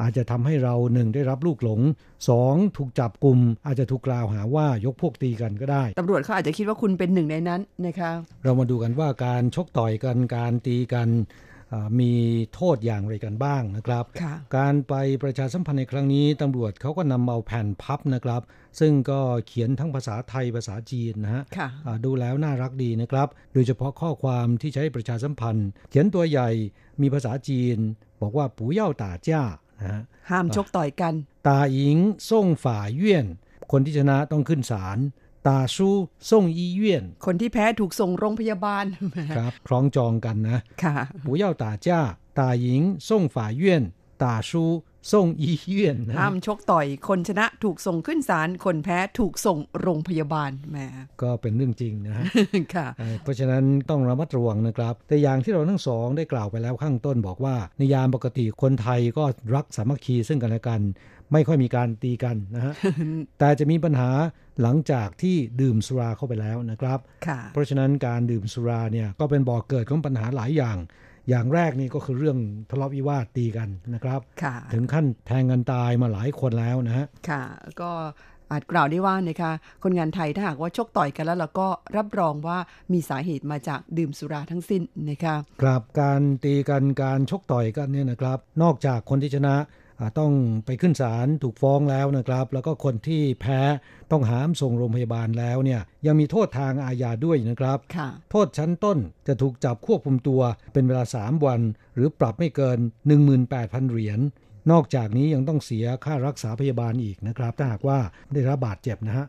อาจจะทำให้เราหนึ่งได้รับลูกหลงสองถูกจับกลุ่ม อาจจะถูกกล่าวหาว่ายกพวกตีกันก็ได้ตำรวจเขาอาจจะคิดว่าคุณเป็นหนึ่งในนั้นนะคะ เรามาดูกันว่าการชกต่อยกันการตีกันอ่า มีโทษอย่างไรกันบ้างนะครับค่ะการไปประชาสัมพันธ์ในครั้งนี้ตำรวจเขาก็นำเอาแผ่นพับนะครับ ซึ่งก็เขียนทั้งภาษาไทยภาษาจีนนะฮะค่ะอ่าดูแล้วน่ารักดีนะครับ โดยเฉพาะข้อความที่ใช้ประชาสัมพันธ์ เขียนตัวใหญ่มีภาษาจีน บอกว่าปูเย่าตาจ้านะฮะห้ามชกต่อยกัน ตาหญิงส่งฝ่าเยี่ยนคนที่ชนะต้องขึ้นศาล ตาสู้ส่งอีเยี่ยน คนที่แพ้ถูกส่งโรงพยาบาล ครับ คล้องจองกันนะค่ะหูเย่าตาจ้า ตาหญิงส่งฝ่ 打输送医院นะ ห้ามชกต่อย คนชนะถูกส่งขึ้นศาล คนแพ้ถูกส่งโรงพยาบาลแหม ก็เป็นเรื่องจริงนะฮะ ค่ะ เอ่อเพราะฉะนั้นต้องระมัดระวังนะครับ แต่อย่างที่เราทั้งสองได้กล่าวไปแล้วข้างต้นบอกว่า ในยามปกติคนไทยก็รักสามัคคีซึ่งกันและกัน ไม่ค่อยมีการตีกันนะฮะ แต่จะมีปัญหาหลังจากที่ดื่มสุราเข้าไปแล้วนะครับ ค่ะ เพราะฉะนั้นการดื่มสุราเนี่ยก็เป็นบ่อกเกิดของปัญหาหลายอย่าง อย่างแรกนี่ก็คือเรื่องทะเลาะวิวาทตีกันนะครับค่ะถึงขั้นแทงกันตายมาหลายคนแล้วนะฮะค่ะก็อาจกล่าวได้ว่านะคะคนงานไทยถ้าหากว่าชกต่อยกันแล้วเราก็รับรองว่ามีสาเหตุมาจากดื่มสุราทั้งสิ้นนะคะครับการตีกันการชกต่อยกันเนี่ยนะครับ นอกจากคนที่ชนะอ่า ต้องไปขึ้นศาลถูกฟ้องแล้วนะครับ แล้วก็คนที่แพ้ต้องหามส่งโรงพยาบาลแล้วเนี่ยยังมีโทษทางอาญาด้วยนะครับค่ะโทษชั้นต้นจะถูกจับควบคุมตัวเป็นเวลา 3 วัน หรือปรับไม่เกิน 18,000 เหรียญนอกจากนี้ยังต้องเสียค่ารักษาพยาบาลอีกนะครับ ถ้าหากว่าได้รับบาดเจ็บนะฮะ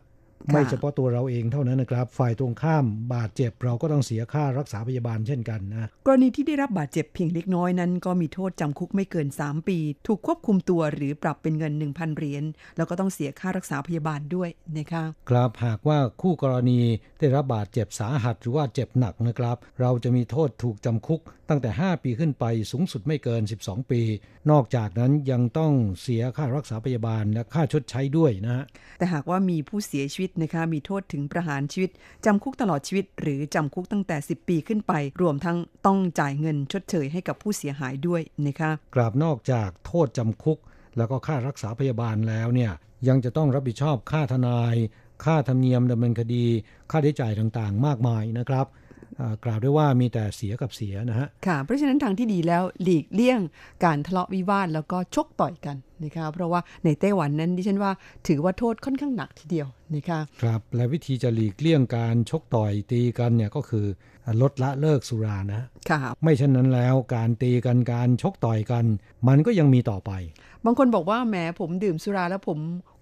ไม่เฉพาะตัวเราเองเท่านั้นนะครับ ฝ่ายตรงข้ามบาดเจ็บเราก็ต้องเสียค่ารักษาพยาบาลเช่นกันนะกรณีที่ได้รับบาดเจ็บเพียงเล็กน้อยนั้น ก็มีโทษจำคุกไม่เกิน 3 ปี ถูกควบคุมตัวหรือปรับเป็นเงิน 1,000 เหรียญแล้วก็ต้องเสียค่ารักษาพยาบาลด้วยนะคะครับหากว่าคู่กรณีได้รับบาดเจ็บสาหัสหรือว่าเจ็บหนักนะครับ เราจะมีโทษถูกจำคุกตั้งแต่ 5 ปีขึ้นไปสูงสุดไม่เกิน 12 ปี นอกจากนั้นยังต้องเสียค่ารักษาพยาบาลและค่าชดใช้ด้วยนะฮะแต่หากว่ามีผู้เสียชีวิตนะคะมีโทษถึงประหารชีวิต จำคุกตลอดชีวิต หรือจำคุกตั้งแต่ 10 ปีขึ้นไป รวมทั้งต้องจ่ายเงินชดเชยให้กับผู้เสียหายด้วยนะคะกราบนอกจากโทษจำคุก แล้วก็ค่ารักษาพยาบาลแล้วเนี่ยยังจะต้องรับผิดชอบค่าทนาย ค่าธรรมเนียมดำเนินคดี ค่าใช้จ่ายต่างๆ มากมายนะครับ กล่าวได้ว่ามีแต่เสียกับเสียนะฮะ ค่ะ เพราะฉะนั้นทางที่ดีแล้วหลีกเลี่ยงการทะเลาะวิวาทแล้วก็ชกต่อยกันนะคะเพราะว่าในไต้หวันนั้นดิฉันว่าถือว่าโทษค่อนข้างหนักทีเดียวนะคะครับและวิธีจะหลีกเลี่ยงการชกต่อยตีกันเนี่ยก็คือลดละเลิกสุรานะค่ะไม่เช่นนั้นแล้วการตีกันการชกต่อยกัน มันก็ยังมีต่อไป บางคนบอกว่าแหมผมดื่มสุราแล้วผม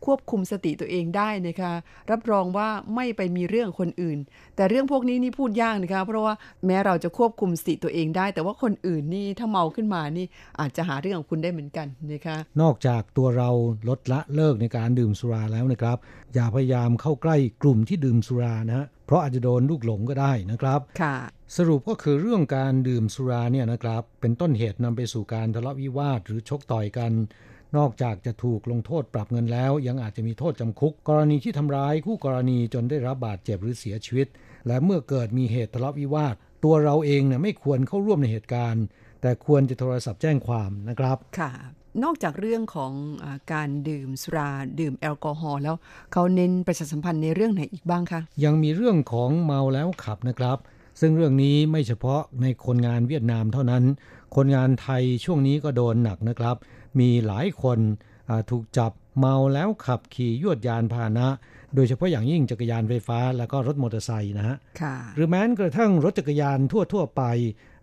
ควบคุมสติตัวเองได้นะคะ รับรองว่าไม่ไปมีเรื่องคนอื่น แต่เรื่องพวกนี้นี่พูดยากนะคะ เพราะว่าแม้เราจะควบคุมสติตัวเองได้ แต่ว่าคนอื่นนี่ถ้าเมาขึ้นมานี่อาจจะหาเรื่องของคุณได้เหมือนกันนะคะ นอกจากตัวเราลดละเลิกในการดื่มสุราแล้วนะครับ อย่าพยายามเข้าใกล้กลุ่มที่ดื่มสุรานะฮะเพราะอาจจะโดนลูกหลงก็ได้นะครับค่ะ สรุปก็คือเรื่องการดื่มสุราเนี่ยนะครับ เป็นต้นเหตุนำไปสู่การทะเลาะวิวาทหรือชกต่อยกัน นอกจากจะถูกลงโทษปรับเงินแล้ว ยังอาจจะมีโทษจำคุก กรณีที่ทำร้ายคู่กรณีจนได้รับบาดเจ็บหรือเสียชีวิต และเมื่อเกิดมีเหตุทะเลาะวิวาท ตัวเราเองเนี่ยไม่ควรเข้าร่วมในเหตุการณ์ แต่ควรจะโทรศัพท์แจ้งความนะครับค่ะนอกจากเรื่องของอาการดื่มสุราดื่มแอลกอฮอล์แล้วเขาเน้นประชาสัมพันธ์ในเรื่องไหนอีกบ้างคะยังมีเรื่องของเมาแล้วขับนะครับ ซึ่งเรื่องนี้ไม่เฉพาะในคนงานเวียดนามเท่านั้น คนงานไทยช่วงนี้ก็โดนหนักนะครับ มีหลายคนอ่าถูกจับเมาแล้วขับขี่ยวดยานพาหนะ โดยเฉพาะอย่างยิ่งจักรยานไฟฟ้า แล้วก็รถมอเตอร์ไซค์นะฮะค่ะหรือแม้กระทั่งรถจักรยานทั่ว ๆ ไป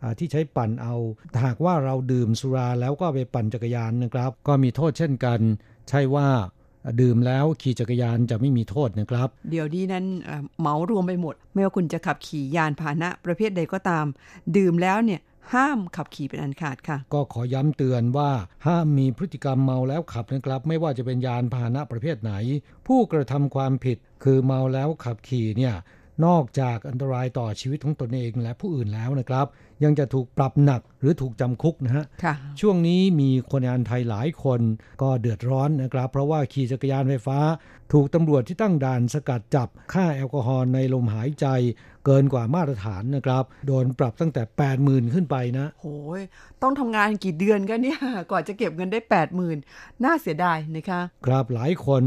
อ่าที่ใช้ปั่นเอาถ้าหากว่าเราดื่มสุราแล้วก็ไปปั่นจักรยานนะครับ ก็มีโทษเช่นกัน ใช่ว่าดื่มแล้วขี่จักรยานจะไม่มีโทษนะครับ เดี๋ยวนี้นั้นเอ่อเหมารวมไปหมด ไม่ว่าคุณจะขับขี่ยานพาหนะประเภทใดก็ตาม ดื่มแล้วเนี่ย ห้ามขับขี่เป็นอันขาดค่ะ ก็ขอย้ำเตือนว่าห้ามมีพฤติกรรมเมาแล้วขับนะครับ ไม่ว่าจะเป็นยานพาหนะประเภทไหน ผู้กระทำความผิดคือเมาแล้วขับขี่เนี่ยนอกจากอันตรายต่อชีวิตของตนเองและผู้อื่นแล้วนะครับ ยังจะถูกปรับหนักหรือถูกจำคุกนะฮะค่ะช่วงนี้มีคนงานไทยหลายคนก็เดือดร้อนนะครับ เพราะว่าขี่จักรยานไฟฟ้า ถูกตำรวจที่ตั้งด่านสกัดจับค่าแอลกอฮอล์ในลมหายใจเกินกว่ามาตรฐานนะครับ โดนปรับตั้งแต่ 80,000 ขึ้นไปนะโหยต้องทำงานกี่เดือนกันเนี่ยกว่าจะเก็บเงินได้ 8 0,000 น่าเสียดายนะคะ ครับหลายคน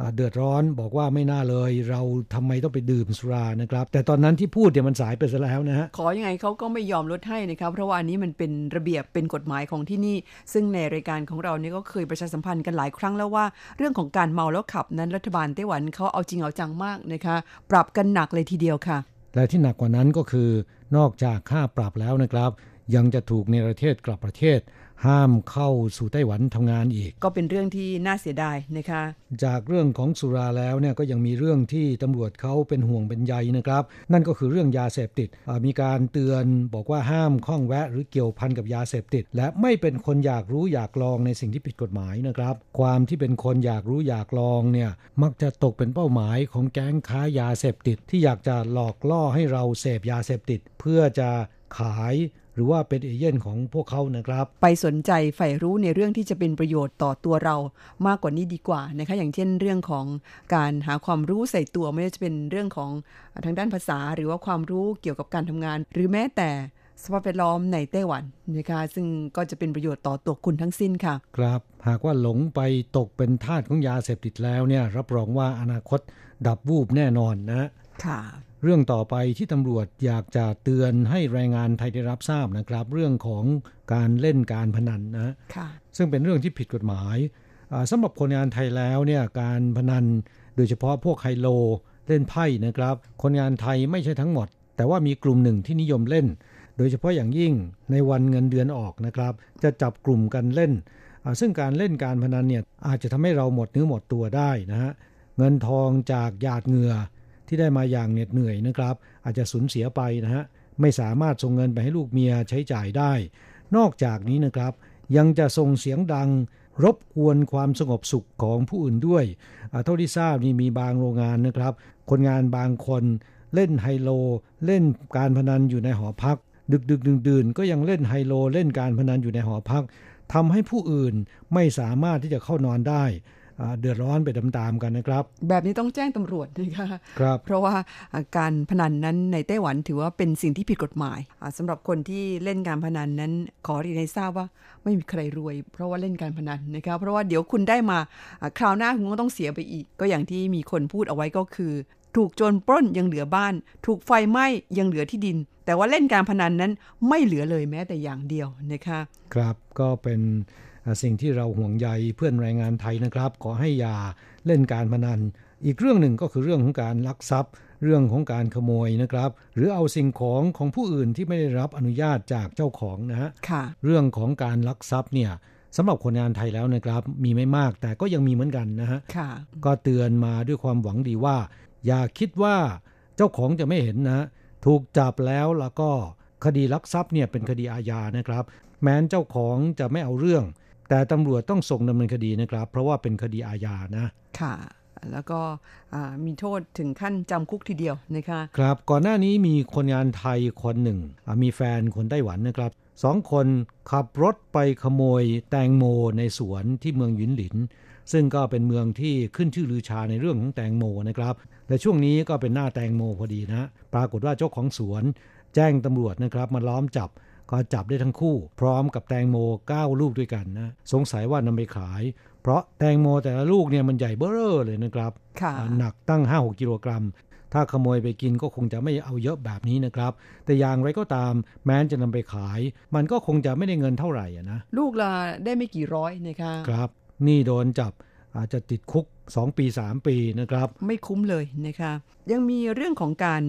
อ่าเดือดร้อนบอกว่าไม่น่าเลย เราทำไมต้องไปดื่มสุรานะครับ แต่ตอนนั้นที่พูดเนี่ยมันสายไปซะแล้วนะฮะขอยังไงเขาก็ไม่ยอมลดให้นะคะเพราะว่าอันนี้มันเป็นระเบียบเป็นกฎหมายของที่นี่ ซึ่งในรายการของเราเนี่ยก็เคยประชาสัมพันธ์กันหลายครั้งแล้วว่า เรื่องของการเมาแล้วขับนั้นรัฐบาลไต้หวันเขาเอาจริงเอาจังมากนะคะ ปรับกันหนักเลยทีเดียวค่ะ และที่หนักกว่านั้นก็คือนอกจากค่าปรับแล้วนะครับ ยังจะถูกในประเทศกลับประเทศ ห้ามเข้าสู่ไต้หวันทำงานอีก ก็เป็นเรื่องที่น่าเสียดายนะคะ จากเรื่องของสุราแล้วเนี่ยก็ยังมีเรื่องที่ตำรวจเขาเป็นห่วงเป็นใยนะครับ นั่นก็คือเรื่องยาเสพติดอ่ามีการเตือนบอกว่าห้ามข้องแวะ หรือเกี่ยวพันกับยาเสพติด และไม่เป็นคนอยากรู้อยากลองในสิ่งที่ผิดกฎหมายนะครับ ความที่เป็นคนอยากรู้อยากลองเนี่ยมักจะตกเป็นเป้าหมายของแก๊งค้ายาเสพติด ที่อยากจะหลอกล่อให้เราเสพยาเสพติด เพื่อจะขาย หรือว่าเป็นเอเย่นของพวกเขานะครับ ไปสนใจใฝ่รู้ในเรื่องที่จะเป็นประโยชน์ต่อตัวเรามากกว่านี้ดีกว่านะคะอย่างเช่นเรื่องของการหาความรู้ใส่ตัวไม่ว่าจะเป็นเรื่องของทางด้านภาษา หรือว่าความรู้เกี่ยวกับการทำงาน หรือแม้แต่สภาพแวดล้อมในไต้หวันนะคะซึ่งก็จะเป็นประโยชน์ต่อตัวคุณทั้งสิ้นค่ะ ครับ หากว่าหลงไปตกเป็นทาสของยาเสพติดแล้วเนี่ยรับรองว่าอนาคตดับวูบแน่นอนนะค่ะ เรื่องต่อไปที่ตำรวจอยากจะเตือนให้แรงงานไทยได้รับทราบนะครับ เรื่องของการเล่นการพนันนะค่ะซึ่งเป็นเรื่องที่ผิดกฎหมายอ่าสำหรับคนงานไทยแล้วเนี่ยการพนันโดยเฉพาะพวกไฮโลเล่นไพ่นะครับ คนงานไทยไม่ใช่ทั้งหมด แต่ว่ามีกลุ่มหนึ่งที่นิยมเล่น โดยเฉพาะอย่างยิ่งในวันเงินเดือนออกนะครับ จะจับกลุ่มกันเล่นอ่าซึ่งการเล่นการพนันเนี่ยอาจจะทำให้เราหมดเนื้อหมดตัวได้นะฮะเงินทองจากหยาดเหงื่อ ที่ได้มาอย่างเหน็ดเหนื่อยนะครับ อาจจะสูญเสียไปนะฮะไม่สามารถส่งเงินไปให้ลูกเมียใช้จ่ายได้ นอกจากนี้นะครับ ยังจะส่งเสียงดังรบกวนความสงบสุขของผู้อื่นด้วยเท่าที่ทราบนี่มีบางโรงงานนะครับ คนงานบางคนเล่นไฮโล เล่นการพนันอยู่ในหอพัก ดึกดึกดื่นดื่นๆก็ยังเล่นไฮโล เล่นการพนันอยู่ในหอพักทำให้ผู้อื่นไม่สามารถที่จะเข้านอนได้ เดือดร้อนไปตามๆกันนะครับ แบบนี้ต้องแจ้งตำรวจนะคะครับเพราะว่าอ่าการพนันนั้นในไต้หวันถือว่าเป็นสิ่งที่ผิดกฎหมายอ่าสำหรับคนที่เล่นการพนันนั้นขอเรียนให้ทราบว่าไม่มีใครรวย เพราะว่าเล่นการพนันนะคะเพราะว่าเดี๋ยวคุณได้มาอ่าคราวหน้าคุณก็ต้องเสียไปอีก ก็อย่างที่มีคนพูดเอาไว้ก็คือ ถูกโจรปล้นยังเหลือบ้าน ถูกไฟไหม้ยังเหลือที่ดิน แต่ว่าเล่นการพนันนั้นไม่เหลือเลยแม้แต่อย่างเดียวนะคะ ครับก็เป็นอ่า สิ่งที่เราห่วงใยเพื่อนแรงงานไทยนะครับ ขอให้อย่าเล่นการพนัน อีกเรื่องหนึ่งก็คือเรื่องของการลักทรัพย์ เรื่องของการขโมยนะครับ หรือเอาสิ่งของของผู้อื่นที่ไม่ได้รับอนุญาตจากเจ้าของนะฮะค่ะเรื่องของการลักทรัพย์เนี่ยสำหรับคนงานไทยแล้วนะครับ มีไม่มากแต่ก็ยังมีเหมือนกันนะฮะค่ะก็เตือนมาด้วยความหวังดีว่า อย่าคิดว่าเจ้าของจะไม่เห็นนะถูกจับแล้วแล้วก็คดีลักทรัพย์เนี่ยเป็นคดีอาญานะครับ แม้นเจ้าของจะไม่เอาเรื่อง แต่ตำรวจต้องส่งดำเนินคดีนะครับ เพราะว่าเป็นคดีอาญานะค่ะแล้วก็อ่ามีโทษถึงขั้นจำคุกทีเดียวนะคะครับก่อนหน้านี้มีคนงานไทยคนหนึ่งอ่ามีแฟนคนไต้หวันนะครับสองคนขับรถไปขโมยแตงโมในสวนที่เมืองหยินหลิน ซึ่งก็เป็นเมืองที่ขึ้นชื่อลือชาในเรื่องของแตงโมนะครับและช่วงนี้ก็เป็นหน้าแตงโมพอดีนะ ปรากฏว่าเจ้าของสวน แจ้งตำรวจนะครับมาล้อมจับ ก็จับได้ทั้งคู่ พร้อมกับแตงโม 9 ลูกด้วยกันนะสงสัยว่านำไปขาย เพราะแตงโมแต่ละลูกเนี่ยมันใหญ่เบ้อเร่อเลยนะครับค่ะอ่าหนักตั้ง 5-6กิโลกรัมถ้าขโมยไปกินก็คงจะไม่เอาเยอะแบบนี้นะครับ แต่อย่างไรก็ตาม แม้นจะนำไปขาย มันก็คงจะไม่ได้เงินเท่าไหร่อะนะ ลูกละได้ไม่กี่ร้อยนะคะ ครับ นี่โดนจับ อาจจะติดคุก 2 ปี 3 ปีนะครับ ไม่คุ้มเลยนะคะยังมีเรื่องของการ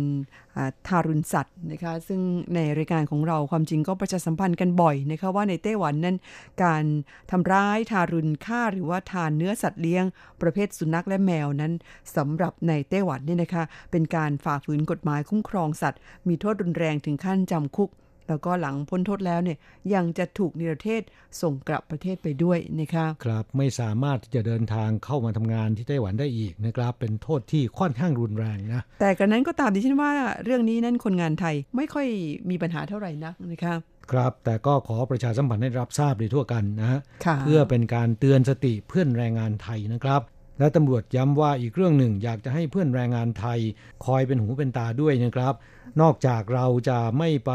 ทารุณสัตว์นะคะซึ่งในรายการของเราความจริงก็ประชาสัมพันธ์กันบ่อยนะคะว่าในไต้หวันนั้น การทำร้ายทารุณฆ่าหรือว่าทานเนื้อสัตว์เลี้ยง ประเภทสุนัขและแมวนั้นสำหรับในไต้หวันเนี่ยนะคะเป็นการฝ่าฝืนกฎหมายคุ้มครองสัตว์ มีโทษรุนแรงถึงขั้นจำคุก แล้วก็หลังพ้นโทษแล้วเนี่ยยังจะถูกนิรเทศส่งกลับประเทศไปด้วยนะคะครับไม่สามารถที่จะเดินทางเข้ามาทำงานที่ไต้หวันได้อีกนะครับ เป็นโทษที่ค่อนข้างรุนแรงนะ แต่กระนั้นก็ตามดิฉันว่าเรื่องนี้นั้นคนงานไทยไม่ค่อยมีปัญหาเท่าไหร่นักนะคะครับ แต่ก็ขอประชาสัมพันธ์ให้รับทราบโดยทั่วกันนะฮะค่ะเพื่อเป็นการเตือนสติเพื่อนแรงงานไทยนะครับ และตำรวจย้ำว่าอีกเรื่องหนึ่งอยากจะให้เพื่อนแรงงานไทย คอยเป็นหูเป็นตาด้วยนะครับ นอกจากเราจะไม่ไป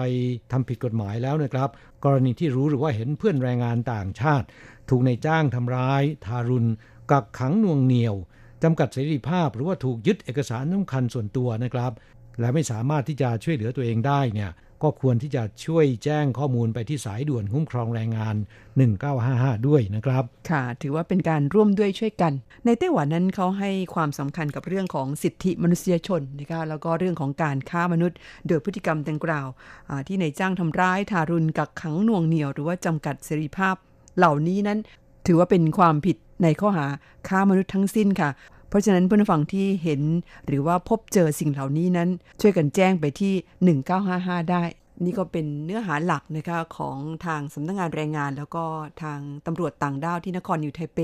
ทำผิดกฎหมายแล้วนะครับ กรณีที่รู้หรือว่าเห็นเพื่อนแรงงานต่างชาติ ถูกในายจ้างทำร้าย ทารุณ กักขังน่วงเหนี่ยวจำกัดเสรีภาพ หรือว่าถูกยึดเอกสารสำคัญส่วนตัวนะครับ และไม่สามารถที่จะช่วยเหลือตัวเองได้เนี่ย ก็ควรที่จะช่วยแจ้งข้อมูลไปที่สายด่วนคุ้มครองแรงงาน 1955 ด้วยนะครับ ค่ะ ถือว่าเป็นการร่วมด้วยช่วยกัน ในไต้หวันนั้นเขาให้ความสำคัญกับเรื่องของสิทธิมนุษยชนนะคะแล้วก็เรื่องของการค้ามนุษย์ โดยพฤติกรรมดังกล่าว ที่ในายจ้างทำร้ายทารุณกักขังหน่วงเหนี่ยวหรือว่าจำกัดเสรีภาพ เหล่านี้นั้นถือว่าเป็นความผิดในข้อหาค้ามนุษย์ทั้งสิ้นค่ะ เพราะฉะนั้นเพื่อนผู้ฟังที่เห็นหรือว่าพบเจอสิ่งเหล่านี้นั้น ช่วยกันแจ้งไปที่ 1955 ได้ นี่ก็เป็นเนื้อหาหลักนะคะของทางสำนักงานแรงงาน แล้วก็ทางตำรวจต่างด้าวที่นครนิวไทเป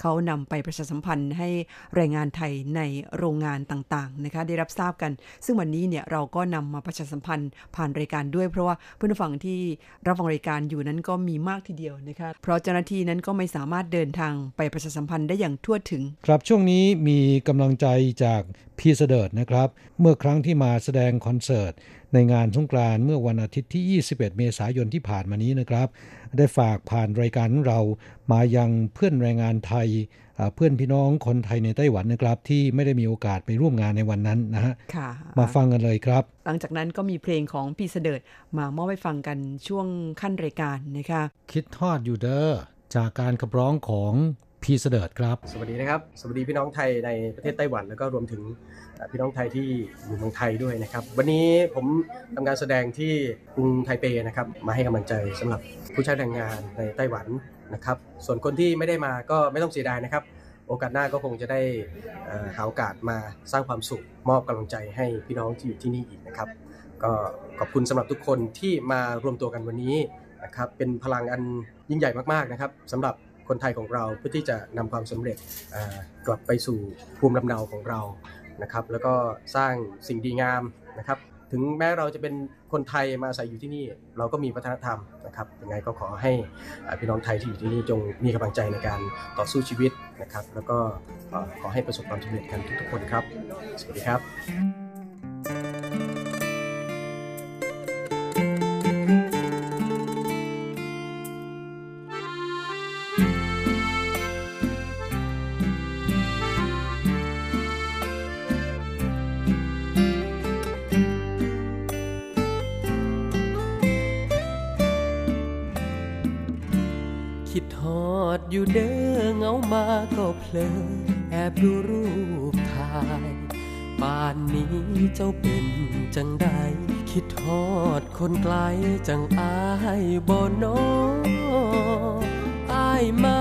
เขานำไปประชาสัมพันธ์ให้แรงงานไทยในโรงงานต่างๆนะคะได้รับทราบกัน ซึ่งวันนี้เนี่ยเราก็นำมาประชาสัมพันธ์ผ่านรายการด้วย เพราะว่าเพื่อนผู้ฟังที่รับฟังรายการอยู่นั้นก็มีมากทีเดียวนะคะเพราะเจ้าหน้าที่นั้นก็ไม่สามารถเดินทางไปประชาสัมพันธ์ได้อย่างทั่วถึง ครับช่วงนี้มีกำลังใจจาก พี่เสดิร์ดนะครับ เมื่อครั้งที่มาแสดงคอนเสิร์ต ในงานสงกรานต์เมื่อวันอาทิตย์ที่ 21 เมษายนที่ผ่านมานี้นะครับ ได้ฝากผ่านรายการของเรามายังเพื่อนแรงงานไทยอ่าเพื่อนพี่น้องคนไทยในไต้หวันนะครับ ที่ไม่ได้มีโอกาสไปร่วมงานในวันนั้นนะฮะค่ะมาฟังกันเลยครับ หลังจากนั้นก็มีเพลงของพี่เสดิร์ดมามอบให้ฟังกันช่วงขั้นรายการนะคะคิดทอดอยู่เด้อจากการขับร้องของ พี่เสดิร์ดครับ สวัสดีนะครับ สวัสดีพี่น้องไทยในประเทศไต้หวัน แล้วก็รวมถึงพี่น้องไทยที่อยู่เมืองไทยด้วยนะครับ วันนี้ผมทำการแสดงที่กรุงไทเปนะครับ มาให้กำลังใจสำหรับผู้ใช้แรงงานในไต้หวันนะครับ ส่วนคนที่ไม่ได้มาก็ไม่ต้องเสียดายนะครับ โอกาสหน้าก็คงจะได้หาโอกาสมาสร้างความสุข มอบกำลังใจให้พี่น้องที่อยู่ที่นี่อีกนะครับ ก็ขอบคุณสำหรับทุกคนที่มารวมตัวกันวันนี้นะครับ เป็นพลังอันยิ่งใหญ่มากๆนะครับสำหรับ คนไทยของเราเพื่อที่จะนำความสำเร็จกลับไปสู่ภูมิลำเนาของเรานะครับ แล้วก็สร้างสิ่งดีงามนะครับ ถึงแม้เราจะเป็นคนไทยมาอาศัยอยู่ที่นี่ เราก็มีวัฒนธรรมนะครับยังไงก็ขอให้พี่น้องไทยที่อยู่ที่นี่จงมีกำลังใจในการต่อสู้ชีวิตนะครับ แล้วก็ขอให้ประสบความสำเร็จกันทุกๆคนครับ สวัสดีครับ ก็เพลอแอบดูรูปถ่าย ป่านนี้เจ้าเป็นจังใด คิดทอดคนไกลจังอายบ่นออายมา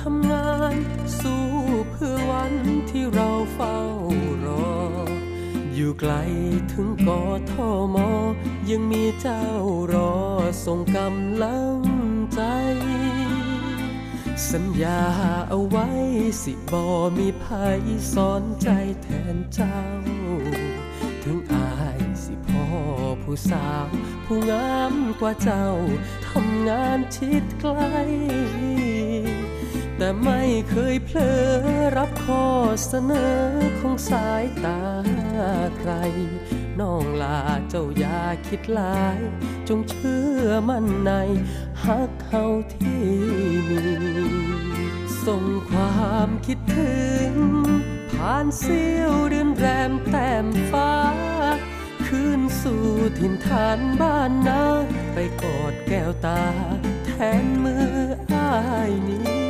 ทำงาน สู้เพื่อวันที่เราเฝ้ารอ อยู่ไกลถึงกอทอมอ ยังมีเจ้ารอส่งกำลังใจ สัญญาเอาไว้สิบ่มีภัยสอนใจแทนเจ้า ถึงอายสิพ่อผู้สาว ผู้งามกว่าเจ้า ทำงานชิดไกล แต่ไม่เคยเพลอรับข้อเสนอของสายตาใครน้องลา เจ้าอย่าคิดหลาย จงเชื่อมั่นในฮักเฮาที่มีส่งความคิดถึง ผ่านเสี้ยวเดือนแรมแต้มฟ้า คืนสู่ถิ่นฐานบ้านนา ไปกอดแก้วตา แทนมืออ้ายนี้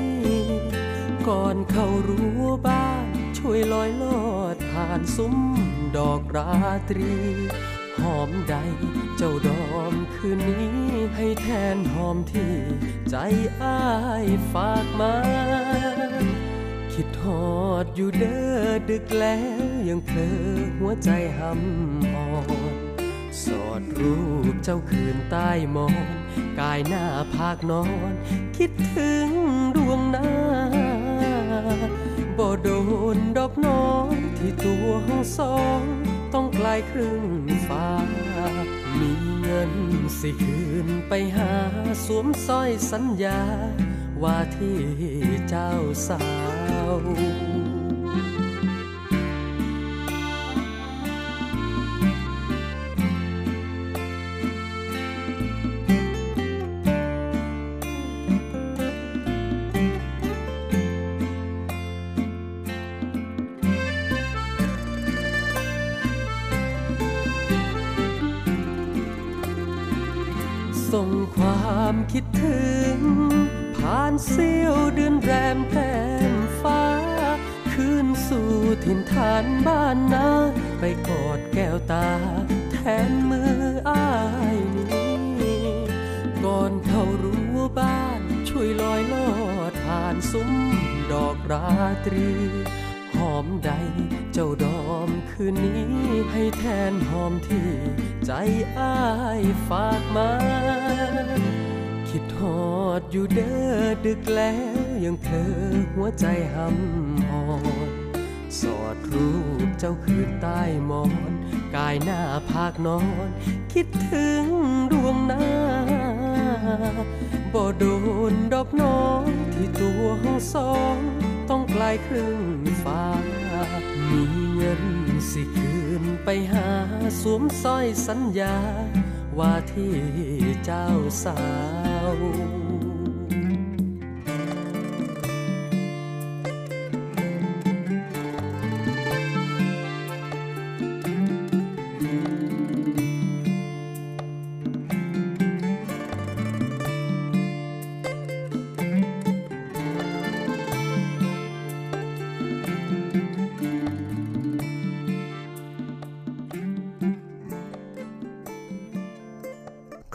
ก่อนเข้ารั้วบ้านช่วยลอยลอดผ่านซุ้มดอกราตรี อมใด เจ้าดอมคืนนี้ ให้แทนหอมที่ใจอ้ายฝากมา คิดฮอดอยู่เด้อดึกแล้วยังเพลอหัวใจหำอ่อนสอดรูปเจ้าคืนใต้หมอน กายหน้าภาคนอน คิดถึงดวงหน้าบ่โดนดอกน้องที่ตัวห้องสอง ต้องไกลครึ่งฟ้า มีเงินสิคืนไปหาสวมสร้อยสัญญา ว่าที่เจ้าสาว คิดถึง ผ่านเสี้ยวเดือนแรมแต้มฟ้า คืนสู่ถิ่นฐานบ้านนา ไปกอดแก้วตา แทนมืออ้ายนี้ ก่อนเขารั้วบ้านช่วยลอยลอดผ่านซุ้มดอกราตรี หอมใดเจ้าดอมคืนนี้ให้แทนหอมที่ใจอ้ายฝากมา คิดฮอดอยู่เด้อดึกแล้วยังเพลอหัวใจหำอ่อนสอดรูปเจ้าคืนใต้หมอน กายหน้าภาคนอน คิดถึงดวงหน้าบ่โดนดอกน้องที่ตัวห้องสองต้องไกลครึ่งฟ้า มีเงินสิคืนไปหาสวมสร้อยสัญญา ว่าที่เจ้าสาว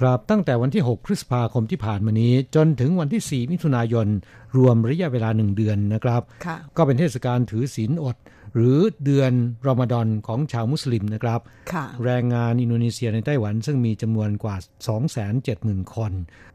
คครับตั้งแต่วันที่ 6 พฤษภาคมที่ผ่านมานี้ จนถึงวันที่ 4 มิถุนายน รวมระยะเวลา1เดือนนะครับค่ะก็เป็นเทศกาลถือศีลอด หรือเดือนรอมฎอนของชาวมุสลิมนะครับค่ะแรงงานอินโดนีเซียในไต้หวันซึ่งมีจำนวนกว่า 270,000 คน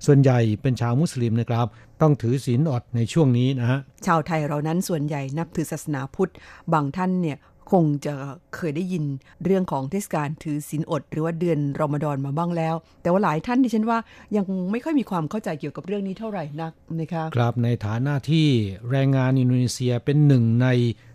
ส่วนใหญ่เป็นชาวมุสลิมนะครับ ต้องถือศีลอดในช่วงนี้นะฮะชาวไทยเรานั้นส่วนใหญ่นับถือศาสนาพุทธบางท่านเนี่ย คงจะเคยได้ยินเรื่องของเทศกาลถือศีลอด หรือว่าเดือนรอมฎอนมาบ้างแล้ว แต่ว่าหลายท่านดิฉันว่ายังไม่ค่อยมีความเข้าใจเกี่ยวกับเรื่องนี้เท่าไหร่นักนะคะครับในฐานะที่แรงงานอินโดนีเซียเป็นหนึ่งใน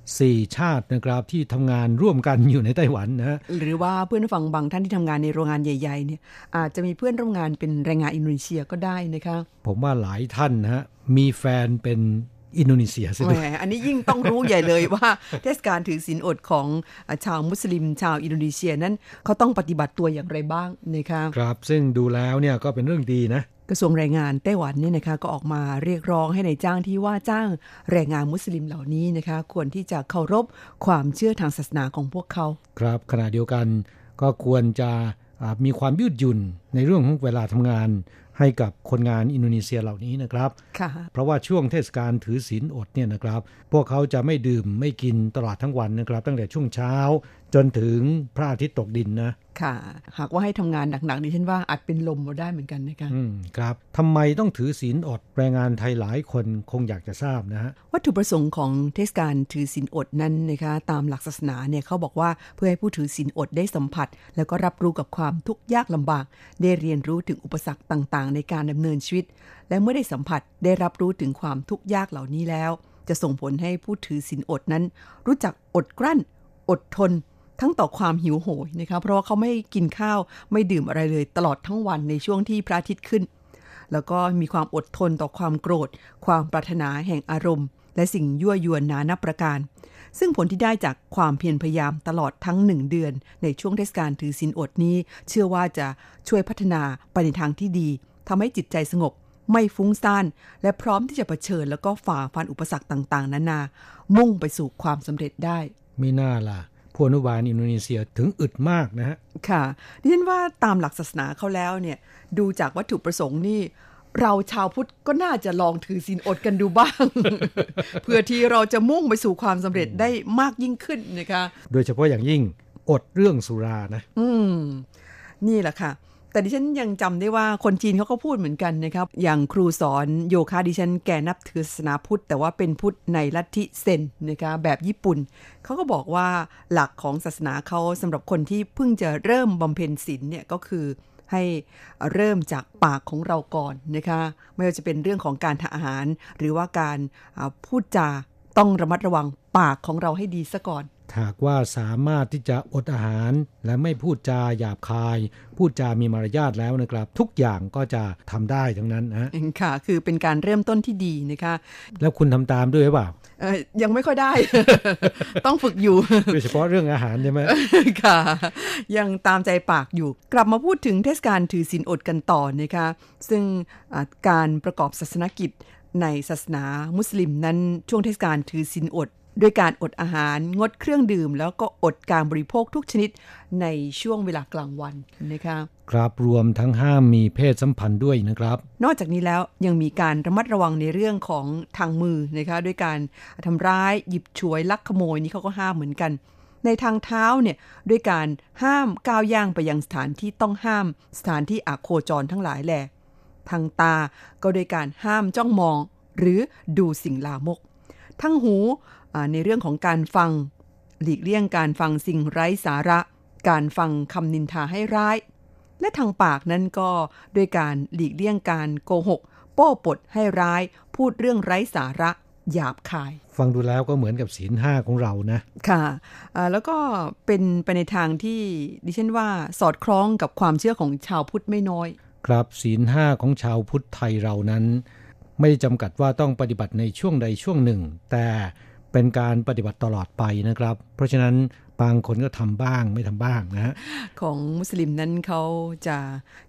4ชาตินะครับที่ทำงานร่วมกันอยู่ในไต้หวันนะฮะหรือว่าเพื่อนฟังบางท่านที่ทำงานในโรงงานใหญ่ๆเนี่ยอาจจะมีเพื่อนร่วมงานเป็นแรงงานอินโดนีเซียก็ได้นะคะ ผมว่าหลายท่านนะฮะมีแฟนเป็น อินโดนีเซียซะแหด้มวยอันนี้ยิ่งต้องรู้ใหญ่เลยว่า เทศกาลถือศีลอดของชาวมุสลิม ชาวอินโดนีเซียนั้นเขาต้องปฏิบัติตัวอย่างไรบ้างนะคะครับซึ่งดูแล้วเนี่ยก็เป็นเรื่องดีนะกระทรวงแรงงานไต้หวันเนี่ยนะคะก็ออกมาเรียกร้องให้นายจ้างที่ว่าจ้างแรงงานมุสลิมเหล่านี้นะคะควรที่จะเคารพความเชื่อทางศาสนาของพวกเขา ครับขณะเดียวกันก็ควรจะอ่ามีความยืดหยุ่นในเรื่องของเวลาทำงาน ให้กับคนงานอินโดนีเซียเหล่านี้นะครับค่ะเพราะว่าช่วงเทศกาลถือศีลอดเนี่ยนะครับ พวกเขาจะไม่ดื่มไม่กินตลอดทั้งวันนะครับ ตั้งแต่ช่วงเช้า จนถึงพระอาทิตย์ตกดินนะ ค่ะ หากว่าให้ทำงานหนักๆดิฉันว่าอาจเป็นลมมาได้เหมือนกันนะคะอืมครับทำไมต้องถือศีลอดแรงงานไทยหลายคนคงอยากจะทราบนะฮะวัตถุประสงค์ของเทศกาลถือศีลอดนั้นนะคะตามหลักศาสนาเนี่ยเขาบอกว่าเพื่อให้ผู้ถือศีลอดได้สัมผัส แล้วก็รับรู้กับความทุกข์ยากลำบาก ได้เรียนรู้ถึงอุปสรรคต่างๆ ในการดำเนินชีวิต และเมื่อได้สัมผัสได้รับรู้ถึงความทุกข์ยากเหล่านี้แล้ว จะส่งผลให้ผู้ถือศีลอดนั้น รู้จักอดกลั้น อดทน ทั้งต่อความหิวโหยนะคะเพราะว่าเขาไม่กินข้าวไม่ดื่มอะไรเลยตลอดทั้งวันในช่วงที่พระอาทิตย์ขึ้น แล้วก็มีความอดทนต่อความโกรธ ความปรารถนาแห่งอารมณ์ และสิ่งยั่วยวนนานับประการ ซึ่งผลที่ได้จากความเพียรพยายามตลอดทั้งหนึ่งเดือน ในช่วงเทศกาลถือศีลอดนี้ เชื่อว่าจะช่วยพัฒนาไปในทางที่ดีทำให้จิตใจสงบไม่ฟุ้งซ่าน และพร้อมที่จะเผชิญแล้วก็ฝ่าฟันอุปสรรคต่าง ๆ นานา มุ่งไปสู่ความสำเร็จได้ ไม่น่าล่ะ ผู้อนุบาลอินโดนีเซียถึงอึดมากนะฮะ ค่ะดิฉันว่าตามหลักศาสนาเขาแล้วเนี่ย ดูจากวัตถุประสงค์นี่ เราชาวพุทธก็น่าจะลองถือศีลอดกันดูบ้าง เพื่อที่เราจะมุ่งไปสู่ความสำเร็จได้มากยิ่งขึ้นนะคะ โดยเฉพาะอย่างยิ่งอดเรื่องสุรานะ อืม นี่แหละค่ะ แต่ดิฉันยังจำได้ว่าคนจีนเขาก็พูดเหมือนกันนะครับ อย่างครูสอนโยคะดิฉันแกนับถือศาสนาพุทธ แต่ว่าเป็นพุทธในลัทธิเซนนะคะแบบญี่ปุ่น เขาก็บอกว่าหลักของศาสนาเขาสำหรับคนที่เพิ่งจะเริ่มบำเพ็ญศีลเนี่ยก็คือให้เริ่มจากปากของเราก่อนนะคะไม่ว่าจะเป็นเรื่องของการทานอาหาร หรือว่าการพูดจาต้องระมัดระวังปากของเราให้ดีซะก่อน หากว่าสามารถที่จะอดอาหารและไม่พูดจาหยาบคาย พูดจามีมารยาทแล้วนะครับ ทุกอย่างก็จะทำได้ทั้งนั้นนะฮะค่ะ คือเป็นการเริ่มต้นที่ดีนะคะ แล้วคุณทำตามด้วยหรือเปล่าเอ่อยังไม่ค่อยได้ ต้องฝึกอยู่โดยเฉพาะเรื่องอาหารใช่ไหมค่ะ ยังตามใจปากอยู่ กลับมาพูดถึงเทศกาลถือศีลอดกันต่อนะคะ ซึ่งอ่าการประกอบศาสนกิจในศาสนามุสลิมนั้นช่วงเทศกาลถือศีลอด ด้วยการอดอาหารงดเครื่องดื่ม แล้วก็อดการบริโภคทุกชนิดในช่วงเวลากลางวันนะคะครับรวมทั้งห้ามมีเพศสัมพันธ์ด้วยนะครับ นอกจากนี้แล้วยังมีการระมัดระวังในเรื่องของทางมือนะคะด้วยการทำร้ายหยิบฉวยลักขโมยนี่เขาก็ห้ามเหมือนกัน ในทางเท้าเนี่ยด้วยการห้ามก้าวย่างไปยังสถานที่ต้องห้ามสถานที่อาโคจรทั้งหลายแหละทางตาก็โดยการห้ามจ้องมอง หรือดูสิ่งลามก ทั้งหูอ่า ในเรื่องของการฟัง หลีกเลี่ยงการฟังสิ่งไร้สาระ การฟังคำนินทาให้ร้าย และทางปากนั้นก็ด้วยการหลีกเลี่ยงการโกหก โป้ปดให้ร้าย พูดเรื่องไร้สาระหยาบคาย ฟังดูแล้วก็เหมือนกับศีลห้าของเรานะ ค่ะอ่าแล้วก็เป็นไปในทางที่ดิฉันว่าสอดคล้องกับความเชื่อของชาวพุทธไม่น้อย ครับศีลห้าของชาวพุทธไทยเรานั้น ไม่ได้จำกัดว่าต้องปฏิบัติในช่วงใดช่วงหนึ่ง แต่ เป็นการปฏิบัติตลอดไปนะครับ เพราะฉะนั้นบางคนก็ทำบ้างไม่ทำบ้างนะฮะของมุสลิมนั้นเขาจะ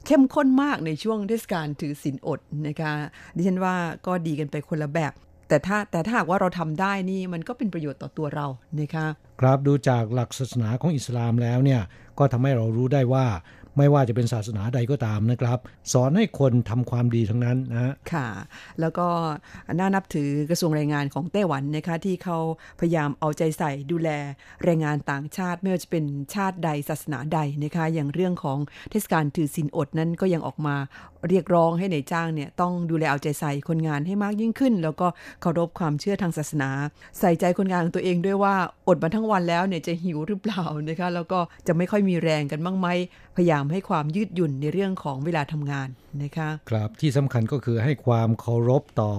เข้มข้นมากในช่วงเทศกาลถือศีลอดนะคะดิฉันว่าก็ดีกันไปคนละแบบ แต่ถ้าแต่ถ้าหากว่าเราทำได้นี่มันก็เป็นประโยชน์ต่อตัวเรานะคะครับดูจากหลักศาสนาของอิสลามแล้วเนี่ยก็ทำให้เรารู้ได้ว่า ไม่ว่าจะเป็นศาสนาใดก็ตามนะครับ สอนให้คนทำความดีทั้งนั้นนะค่ะ แล้วก็น่านับถือกระทรวงแรงงานของไต้หวันนะคะที่เขาพยายามเอาใจใส่ดูแลแรงงานต่างชาติ ไม่ว่าจะเป็นชาติใดศาสนาใดนะคะ อย่างเรื่องของเทศกาลถือศีลอดนั้นก็ยังออกมา เรียกร้องให้ในายจ้างเนี่ยต้องดูแลเอาใจใส่คนงานให้มากยิ่งขึ้น แล้วก็เคารพความเชื่อทางศาสนา ใส่ใจคนงานของตัวเองด้วยว่าอดมาทั้งวันแล้วเนี่ยจะหิวหรือเปล่านะคะแล้วก็จะไม่ค่อยมีแรงกันบ้างไหมพยายามให้ความยืดหยุ่นในเรื่องของเวลาทำงานนะคะครับที่สำคัญก็คือให้ความเคารพต่อ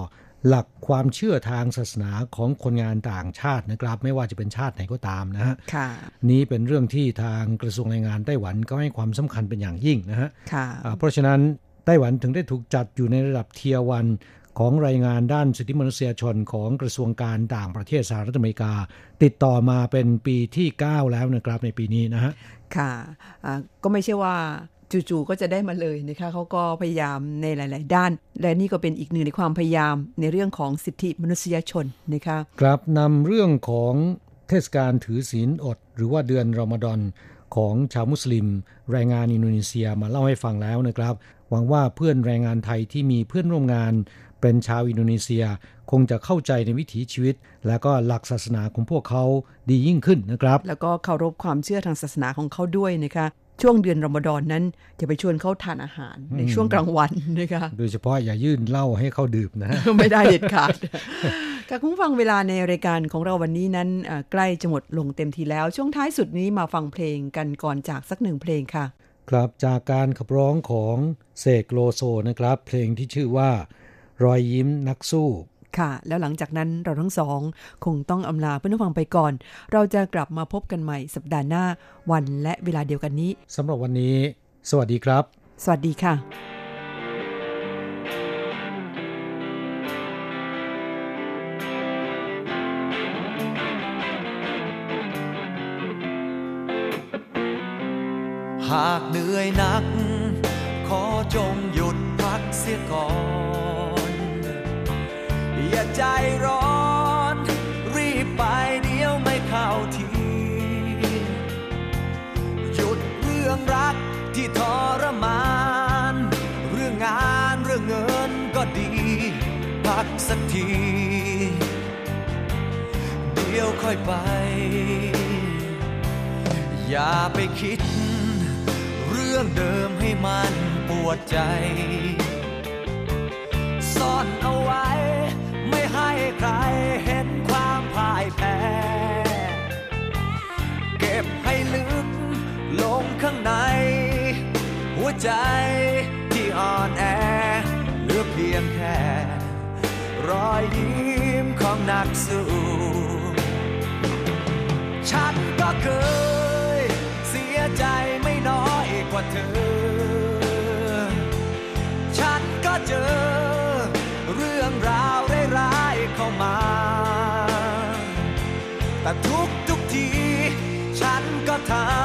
หลักความเชื่อทางศาสนาของคนงานต่างชาตินะครับ ไม่ว่าจะเป็นชาติไหนก็ตามนะฮะค่ะนี้เป็นเรื่องที่ทางกระทรวงแรงงานไต้หวันก็ให้ความสำคัญเป็นอย่างยิ่งนะฮะค่ะอ่าเพราะฉะนั้น ไต้หวันถึงได้ถูกจัดอยู่ในระดับเทียวันของรายงานด้านสิทธิมนุษยชนของกระทรวงการต่างประเทศสหรัฐอเมริกา ติดต่อมาเป็นปีที่ 9 แล้วนะครับในปีนี้นะฮะ ค่ะอ่าก็ไม่ใช่ว่าจู่ๆก็จะได้มาเลยนะคะเขาก็พยายามในหลาย ๆ ด้าน และนี่ก็เป็นอีกหนึ่งในความพยายามในเรื่องของสิทธิมนุษยชนนะคะครับนำเรื่องของเทศกาลถือศีลอด หรือว่าเดือนรอมฎอนของชาวมุสลิมแรงงานอินโดนีเซียมาเล่าให้ฟังแล้วนะครับ หวังว่าเพื่อนแรงงานไทยที่มีเพื่อนร่วมงาน เป็นชาวอินโดนีเซียคงจะเข้าใจในวิถีชีวิต และก็หลักศาสนาของพวกเขาดียิ่งขึ้นนะครับ แล้วก็เคารพความเชื่อทางศาสนาของเขาด้วยนะคะช่วงเดือนรอมฎอนนั้นจะไปชวนเขาทานอาหารในอืมช่วงกลางวันนะคะโดยเฉพาะอย่ายื่นเหล้าให้เขาดื่มนะ ไม่ได้เด็ดขาดค่ะคุณผู้ฟังเวลาในรายการของเราวันนี้นั้นเอ่อใกล้จะหมดลงเต็มทีแล้ว ช่วงท้ายสุดนี้มาฟังเพลงกันก่อนจากสักหนึ่งเพลงค่ะ ครับจากการขับร้องของเสกโลโซนะครับ เพลงที่ชื่อว่า รอยยิ้มนักสู้ค่ะ แล้วหลังจากนั้นเราทั้งสอง คงต้องอำลาเพื่อนผู้ฟังไปก่อน เราจะกลับมาพบกันใหม่สัปดาห์หน้าวันและเวลาเดียวกันนี้สำหรับวันนี้ สวัสดีครับ สวัสดีค่ะ อยหนัก ขอจงหยุดพักเสียก่อน อย่าใจร้อน รีบไปเดี๋ยวไม่เข้าที หยุดเรื่องรักที่ทรมาน เรื่องงานเรื่องเงินก็ดี พักสักที เดี๋ยวค่อยไป อย่าไปคิด รื่องเดิมให้มันปวดใจ ซ่อนเอาไว้ ไม่ให้ใครเห็นความพ่ายแพ้ เก็บให้ลึกลงข้างใน หัวใจที่อ่อนแอเหลือเพียงแค่ รอยยิ้มของนักสู้ฉันก็เคยเสียใจ ว่าเธอ ฉันก็เจอ เรื่องราวร้ายๆเข้ามา แต่ทุกทุกๆที ฉันก็ทำ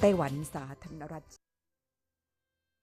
ไต้หวันสาธารณรัฐ